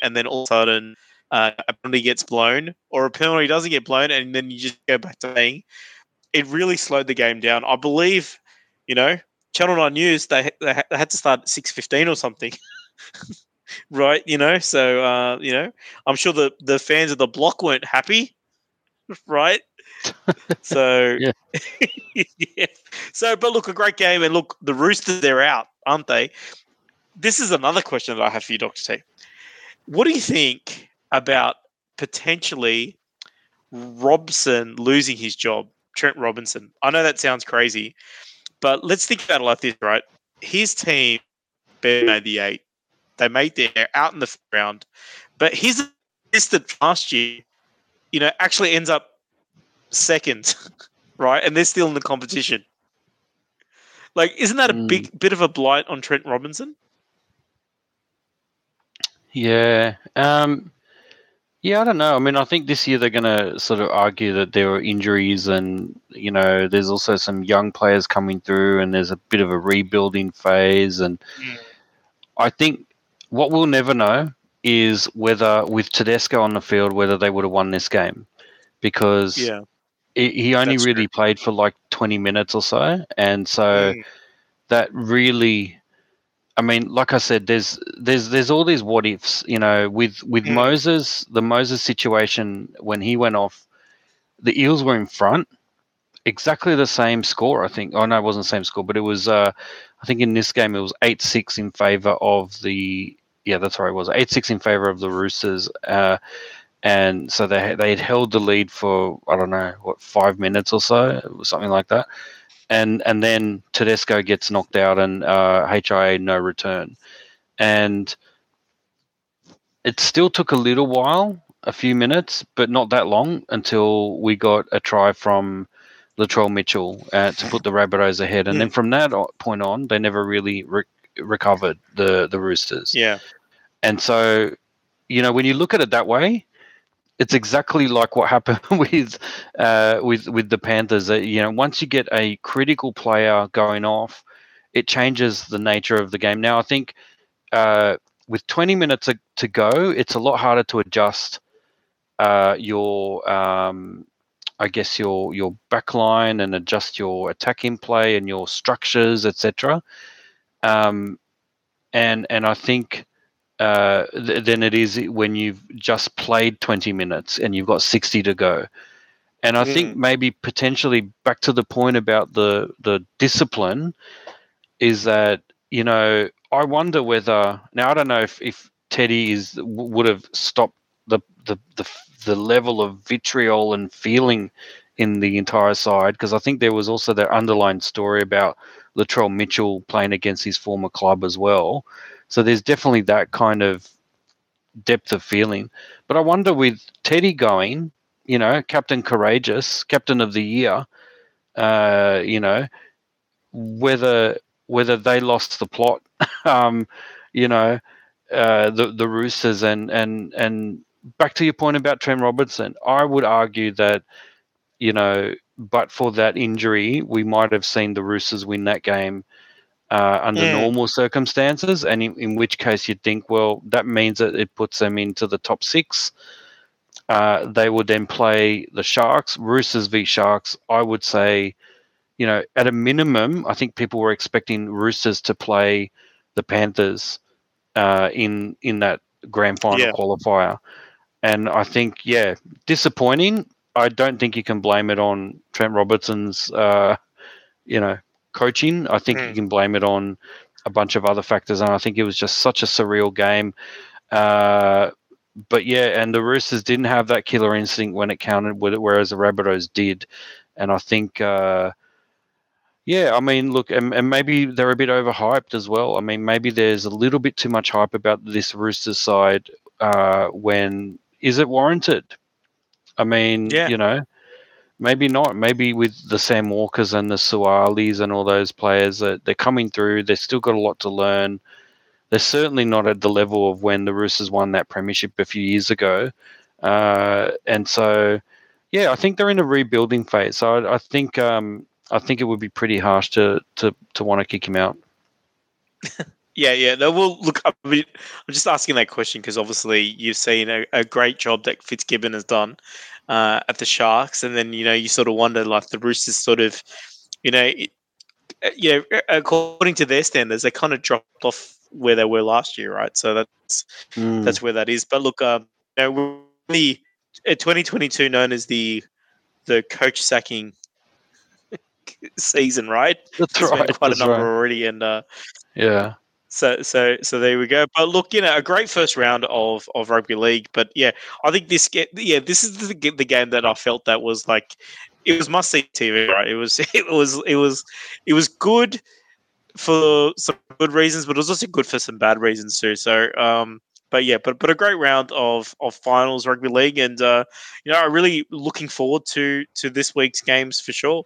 and then all of a sudden uh, a penalty gets blown, or a penalty doesn't get blown, and then you just go back to playing. It really slowed the game down. I believe, you know, Channel Nine News they they had to start at six fifteen or something. <laughs> right, you know, so uh, you know, I'm sure the the fans of the block weren't happy, <laughs> right? <laughs> so yeah. yeah. So, but look, a great game, and look, the Roosters they're out, aren't they? This is another question that I have for you, Doctor T. What do you think about potentially Robson losing his job, Trent Robinson? I know that sounds crazy, but let's think about it like this, right? His team made the eight. They made their out in the round, but his assistant last year, you know, actually ends up second, <laughs> right? And they're still in the competition. Like, isn't that a mm. big bit of a blight on Trent Robinson? Yeah. Um, yeah, I don't know. I mean, I think this year they're going to sort of argue that there are injuries, and you know, there's also some young players coming through, and there's a bit of a rebuilding phase. And mm. I think what we'll never know is whether, with Tedesco on the field, whether they would have won this game, because yeah he only That's really true. played for like 20 minutes or so and so mm. that really i mean like i said there's there's there's all these what ifs you know with with mm. moses the moses situation when he went off the eels were in front exactly the same score i think oh no it wasn't the same score but it was uh i think in this game it was 8-6 in favor of the yeah that's right it was 8-6 in favor of the roosters uh and so they they had held the lead for I don't know what five minutes or so, something like that, and and then Tedesco gets knocked out and uh, HIA no return, and it still took a little while a few minutes, but not that long until we got a try from Latrell Mitchell uh, to put the Rabbitohs ahead, and mm. then hmm. from that point on, they never really re- recovered the the Roosters. Yeah, and so you know when you look at it that way, it's exactly like what happened <laughs> with uh, with with the Panthers. You know once you get a critical player going off, it changes the nature of the game. Now I think. Uh, with 20 minutes to go, it's a lot harder to adjust uh, your um, I guess your your backline and adjust your attacking play and your structures, etc. Um, and and I think uh, th- than it is when you've just played 20 minutes and you've got 60 to go. And I mm. think maybe potentially back to the point about the the discipline is that you know I wonder whether now I don't know if if Teddy is would have stopped the the the the level of vitriol and feeling in the entire side because I think there was also that underlying story about Latrell Mitchell playing against his former club as well. So there's definitely that kind of depth of feeling. But I wonder with Teddy going, you know, Captain Courageous, Captain of the Year, uh, you know, whether whether they lost the plot, <laughs> um, you know, uh, the the Roosters and and and back to your point about Trent Robertson, I would argue that, you know, but for that injury, we might have seen the Roosters win that game uh, under normal circumstances. And in, in, which case, you'd think, well, that means that it puts them into the top six. Uh, they would then play the Sharks, Roosters v Sharks. I would say, you know, at a minimum, I think people were expecting Roosters to play the Panthers uh, in in that grand final yeah. qualifier. And I think, yeah, disappointing. I don't think you can blame it on Trent Robertson's, uh, you know, coaching. I think mm. you hmm. can blame it on a bunch of other factors. And I think it was just such a surreal game. Uh, but yeah, and the Roosters didn't have that killer instinct when it counted with it, whereas the Rabbitohs did. And I think, uh, yeah, I mean, look, and, and, maybe they're a bit overhyped as well. I mean, maybe there's a little bit too much hype about this Roosters side uh, when is it warranted? I mean, yeah. you know, maybe not. Maybe with the Sam Walkers and the Suaalii's and all those players that they're coming through, they've still got a lot to learn. They're certainly not at the level of when the Roosters won that premiership a few years ago. Uh, and so, yeah, I think they're in a rebuilding phase. So I, I think um, I think it would be pretty harsh to to to want to kick him out. <laughs> Yeah, yeah. No, well, look, I I'm just asking that question because obviously you've seen a, a, great job that Fitzgibbon has done uh, at the Sharks, and then you know you sort of wonder like the Roosters sort of, you know, it, uh, you know, according to their standards, they kind of dropped off where they were last year, right? So that's mm. that's where that is. But look, um, you know, the 2022 known as the the coach sacking <laughs> season, right? That's right. Quite that's a number right. already, and uh, yeah, so so so there we go. But look, you know, a great first round of of rugby league. But yeah, I think this get yeah this is the, the game that I felt that was like it was must see TV. Right? It was <laughs> it was it was it was good for some good reasons, but it was also good for some bad reasons too. So um, but yeah, but but a great round of of finals rugby league, and uh, you know, I'm really looking forward to to this week's games for sure.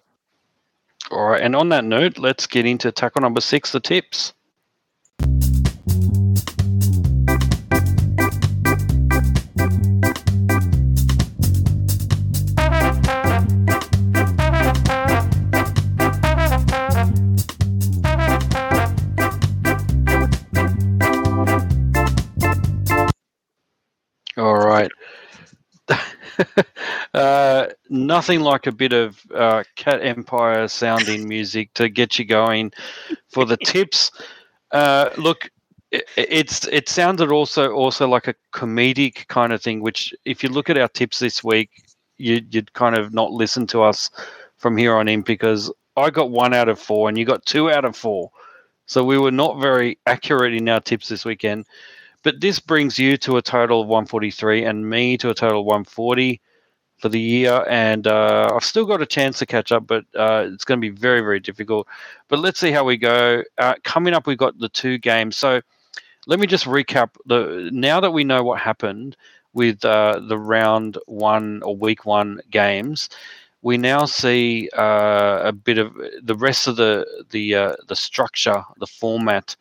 All right, and on that note, let's get into tackle number six, the tips. <laughs> uh, nothing like a bit of uh, Cat Empire sounding music to get you going for the <laughs> tips. Uh, look, it, it's it sounded also also like a comedic kind of thing. Which, if you look at our tips this week, you, you'd kind of not listen to us from here on in because I got one out of four and you got two out of four. So we were not very accurate in our tips this weekend. But this brings you to a total of 143 and me to a total of 140 for the year. And uh, I've still got a chance to catch up, but uh, it's going to be very, very difficult. But let's see how we go. Uh, coming up, we've got the two games. So let me just recap. The now that we know what happened, with uh, the round one or week one games, we now see uh, a bit of the rest of the the uh, the structure, the format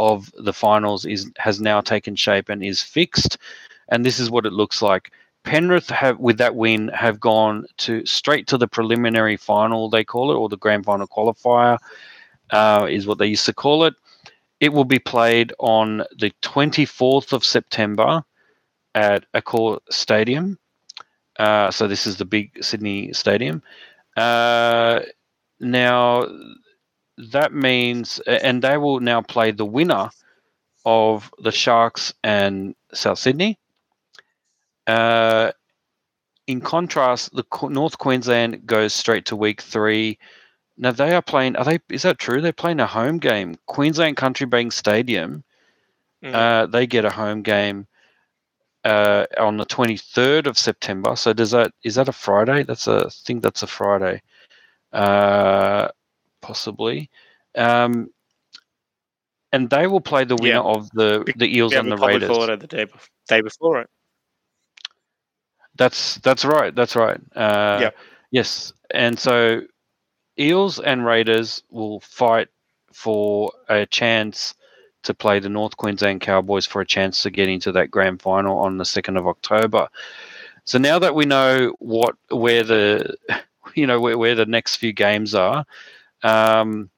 of the finals is has now taken shape and is fixed, and this is what it looks like. Penrith have, with that win, have gone to straight to the preliminary final. They call it, or the grand final qualifier, uh, is what they used to call it. It will be played on the 24th of September at Accor Stadium. Uh, so this is the big Sydney Stadium. Uh, now that means, and they will now play the winner of the Sharks and South Sydney. Uh, in contrast, the North Queensland goes straight to week three. Now they are playing. Are they? Is that true? They're playing a home game. Queensland Country Bank Stadium. Mm. Uh, they get a home game uh, on the twenty third of September. So does that is that a Friday? That's a I think that's a Friday. Uh, possibly. Um, and they will play the winner yeah. of the the Eels and the Raiders. The day, day before it. That's that's right. That's right. Uh, yeah. Yes, and so Eels and Raiders will fight for a chance to play the North Queensland Cowboys for a chance to get into that grand final on the second of October. So now that we know what where the <laughs> you know where, where the next few games are, um,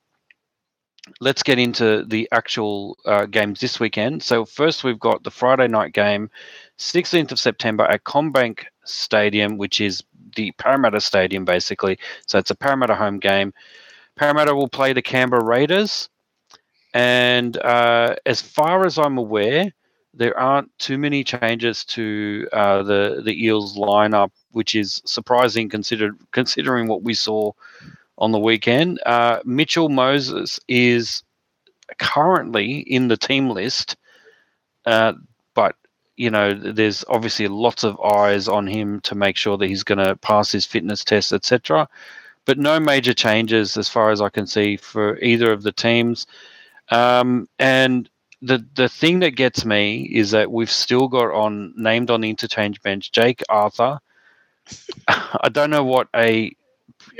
let's get into the actual uh, games this weekend. So first we've got the Friday night game, 16th of September at CommBank Stadium, which is the Parramatta Stadium basically. So it's a Parramatta home game. Parramatta will play the Canberra Raiders, and uh, as far as I'm aware, there aren't too many changes to uh, the the Eels lineup, which is surprising considered considering what we saw on the weekend. Uh, Mitchell Moses is currently in the team list, uh, but you know there's obviously lots of eyes on him to make sure that he's going to pass his fitness test, etc. But no major changes as far as I can see for either of the teams. Um, and the the thing that gets me is that we've still got on named on the interchange bench Jake Arthur. <laughs> I don't know what a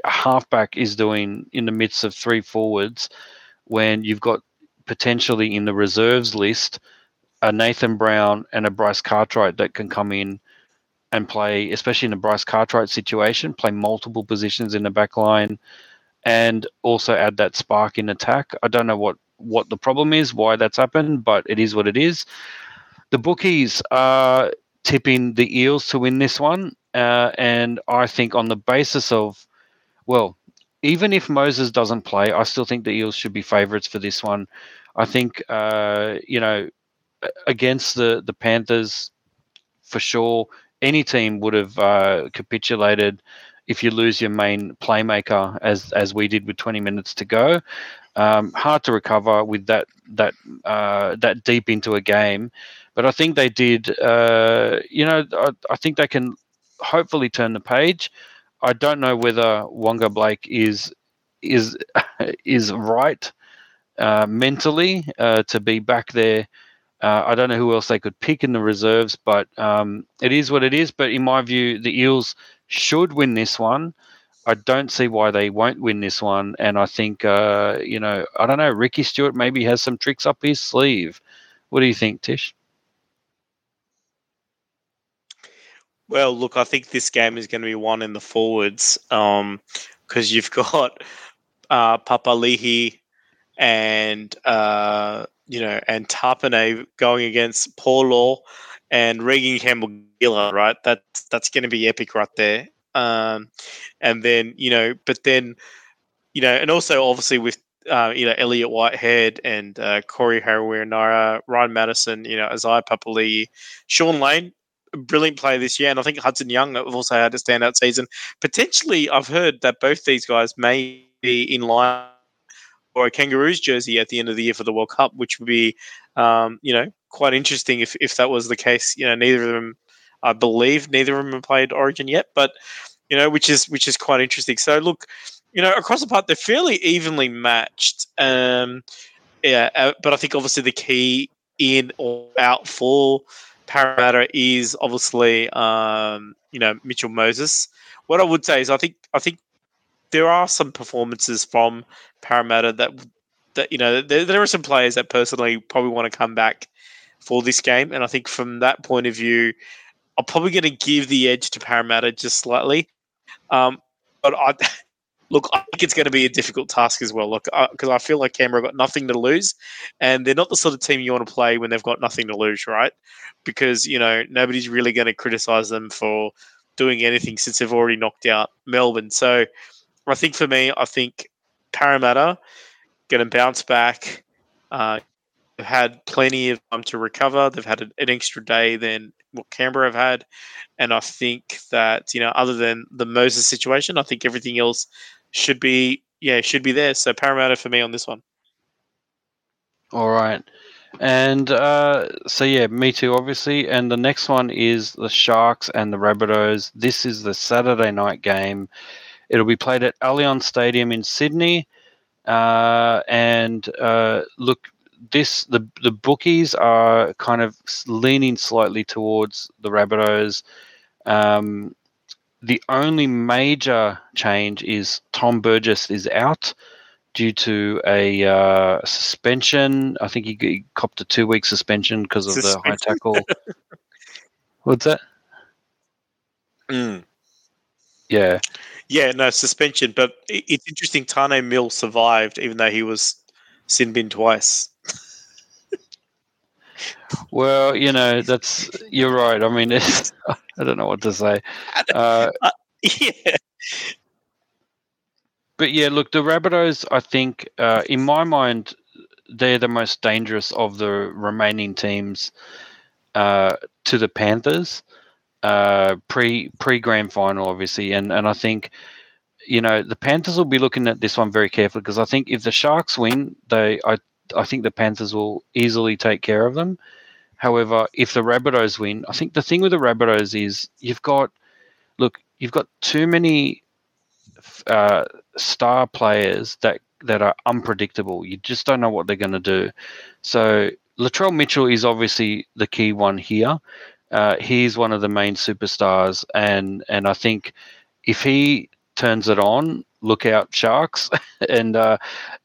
a halfback is doing in the midst of three forwards when you've got potentially in the reserves list a Nathan Brown and a Bryce Cartwright that can come in and play, especially in a Bryce Cartwright situation, play multiple positions in the back line and also add that spark in attack. I don't know what, what the problem is, why that's happened, but it is what it is. The bookies are tipping the Eels to win this one. Uh, and I think on the basis of well, even if Moses doesn't play, I still think the Eels should be favourites for this one. I think uh, you know against the the Panthers for sure. Any team would have uh, capitulated if you lose your main playmaker, as as we did with 20 minutes to go. Um, hard to recover with that that uh, that deep into a game, but I think they did. Uh, you know, I, I think they can hopefully turn the page. I don't know whether Waqa Blake is is <laughs> is right uh, mentally uh, to be back there. Uh, I don't know who else they could pick in the reserves, but um, it is what it is. But in my view, the Eels should win this one. I don't see why they won't win this one. And I think, uh, you know, I don't know, Ricky Stuart maybe has some tricks up his sleeve. What do you think, Tish? Well, look, I think this game is going to be won in the forwards because um, you've <laughs> got uh, Papali'i and uh, you know and Tapine going against Paulo and Regan Campbell Giller, right? That's that's going to be epic right there. Um, and then you know, but then you know, and also obviously with uh, you know Elliott Whitehead and uh, Corey Harawira, Ryan Matterson, you know Isaiah Papali'i, Shaun Lane brilliant player this year, and I think Hudson Young have also had a standout season. Potentially, I've heard that both these guys may be in line for a Kangaroos jersey at the end of the year for the World Cup, which would be, um, you know, quite interesting if, if that was the case. You know, neither of them, I believe, neither of them have played Origin yet, but you know, which is which is quite interesting. So look, you know, across the part, they're fairly evenly matched. Um, yeah, uh, but I think obviously the key in or out for Parramatta is obviously um, you know Mitchell Moses. What I would say is I think I think there are some performances from Parramatta that that you know there, there are some players that personally probably want to come back for this game, and I think from that point of view, I'm probably going to give the edge to Parramatta just slightly. Um, but I look, I think it's going to be a difficult task as well. Look, because I, I, feel like Canberra got nothing to lose, and they're not the sort of team you want to play when they've got nothing to lose, right? Because you know nobody's really going to criticize them for doing anything since they've already knocked out Melbourne. So I think for me, I think Parramatta going to bounce back. Uh, they've had plenty of time to recover. They've had an, an extra day than what Canberra have had, and I think that you know, other than the Moses situation, I think everything else should be yeah should be there. So Parramatta for me on this one. All right. And uh, so yeah, me too, obviously. And the next one is the Sharks and the Rabbitohs. This is the Saturday night game. It'll be played at Allianz Stadium in Sydney. Uh, and uh, look, this the the bookies are kind of leaning slightly towards the Rabbitohs. Um, the only major change is Tom Burgess is out due to a uh, suspension. I think he, he, copped a two week suspension because of suspension. the high tackle. <laughs> What's that? Mm. Yeah. Yeah, no suspension, but it's interesting. Taane Milne survived, even though he was sin bin twice. Well, you know that's you're right. I mean, <laughs> I don't know what to say. Uh, <laughs> uh, yeah. But yeah, look, the Rabbitohs. I think, uh, in my mind, they're the most dangerous of the remaining teams uh, to the Panthers uh, pre pre grand final, obviously, and and I think you know the Panthers will be looking at this one very carefully because I think if the Sharks win, they I I think the Panthers will easily take care of them. However, if the Rabbitohs win, I think the thing with the Rabbitohs is you've got look you've got too many uh, star players that that are unpredictable. You just don't know what they're going to do. So Latrell Mitchell is obviously the key one here uh, he's one of the main superstars, and and I think if he turns it on, look out Sharks. <laughs> and uh,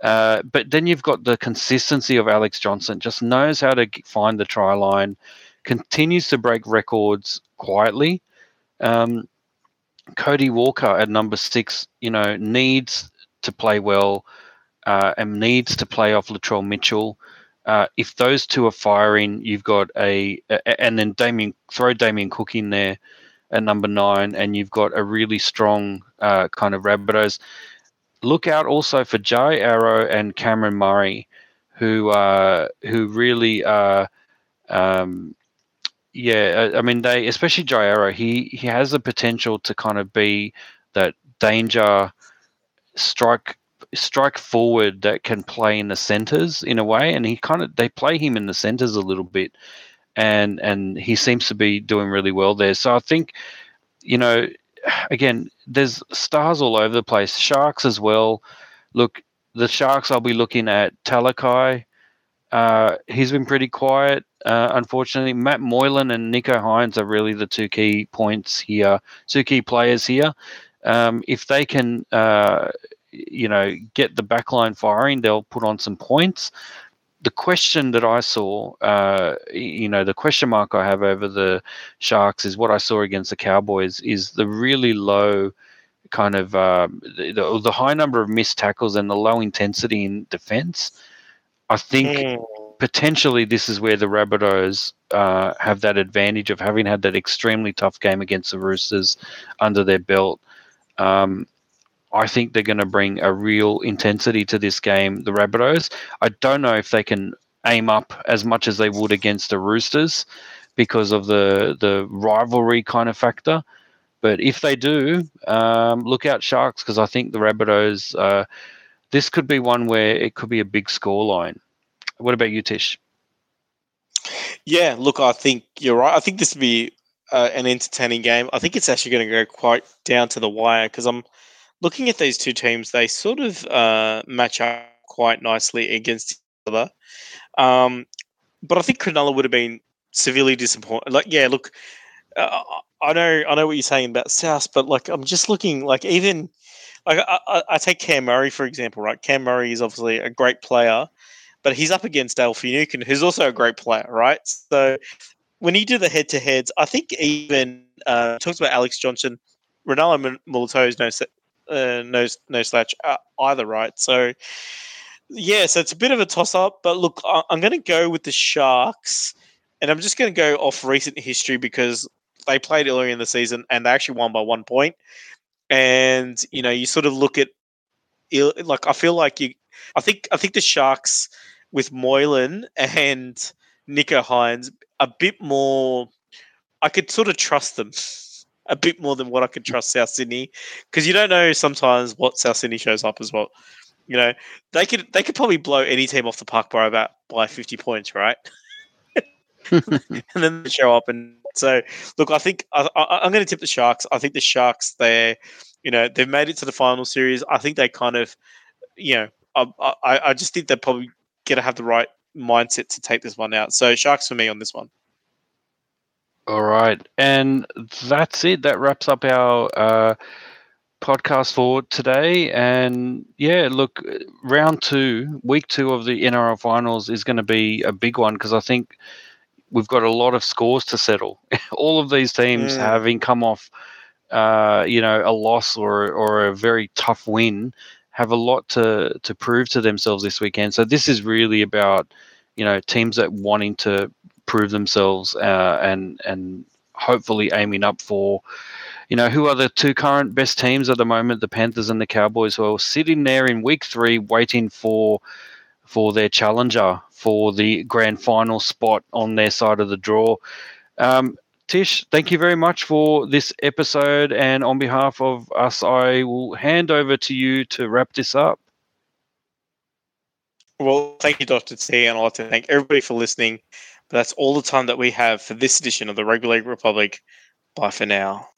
uh, but then you've got the consistency of Alex Johnson, just knows how to find the try line, continues to break records quietly. Um, Cody Walker at number six, you know, needs to play well uh, and needs to play off Latrell Mitchell. Uh, if those two are firing, you've got a, a, and then Damien throw Damien Cook in there at number nine, and you've got a really strong uh, kind of Rabbitohs. Look out also for Jai Arrow and Cameron Murray, who uh, who really uh, um, yeah, I mean they especially Jai Arrow. He he has the potential to kind of be that danger strike strike forward that can play in the centers in a way, and he kind of they play him in the centers a little bit, and and he seems to be doing really well there. So I think, you know, again, there's stars all over the place. Sharks as well. Look, the Sharks. I'll be looking at Talakai. Uh, he's been pretty quiet, uh, unfortunately. Matt Moylan and Nicho Hynes are really the two key points here, two key players here. Um, if they can, uh, you know, get the backline firing, they'll put on some points. The question that I saw, uh, you know, the question mark I have over the Sharks is what I saw against the Cowboys is the really low kind of um, the, the, high number of missed tackles and the low intensity in defense. I think mm. potentially this is where the Rabbitohs uh, have that advantage of having had that extremely tough game against the Roosters under their belt. Um, I think they're going to bring a real intensity to this game, the Rabbitohs. I don't know if they can aim up as much as they would against the Roosters because of the the rivalry kind of factor. But if they do, um, look out Sharks because I think the Rabbitohs. Uh, this could be one where it could be a big score line. What about you, Tish? Yeah, look, I think you're right. I think this would be uh, an entertaining game. I think it's actually going to go quite down to the wire because I'm looking at these two teams, they sort of uh, match up quite nicely against each other. Um, but I think Cronulla would have been severely disappointed. Like, yeah, look, uh, I know, I know what you're saying about South, but like, I'm just looking like even like I, I, I, take Cam Murray for example, right? Cam Murray is obviously a great player, but he's up against Dale Finucane, who's also a great player, right? So when you do the head to heads, I think even uh, talks about Alex Johnson, Ronaldo Mulitalo is no uh, no no slouch uh, either, right? So yeah, so it's a bit of a toss up. But look, I, I'm going to go with the Sharks, and I'm just going to go off recent history because they played earlier in the season and they actually won by one point. And you know, you sort of look at like I feel like you. I think I think the Sharks with Moylan and Nicho Hynes a bit more. I could sort of trust them a bit more than what I could trust South Sydney because you don't know sometimes what South Sydney shows up as well. You know, they could they could probably blow any team off the park by about by fifty points, right? <laughs> and then they show up and so look, I think I, am going to tip the Sharks. I think the Sharks they're you know they've made it to the final series. I think they kind of you know I I, I just think they're probably going to have the right mindset to take this one out. So Sharks for me on this one. All right, and that's it. That wraps up our uh, podcast for today. And yeah, look, round two, week two of the NRL finals is going to be a big one because I think we've got a lot of scores to settle. <laughs> All of these teams mm. having come off, uh, you know, a loss or or a very tough win, have a lot to to prove to themselves this weekend. So this is really about you know teams that wanting to prove themselves uh, and and hopefully aiming up for you know who are the two current best teams at the moment the panthers and the cowboys who are sitting there in week three waiting for for their challenger for the grand final spot on their side of the draw um, tish thank you very much for this episode and on behalf of us i will hand over to you to wrap this up well, thank you, Dr. T, and I'd like to thank everybody for listening. But that's all the time that we have for this edition of the Rugby League Republic. Bye for now.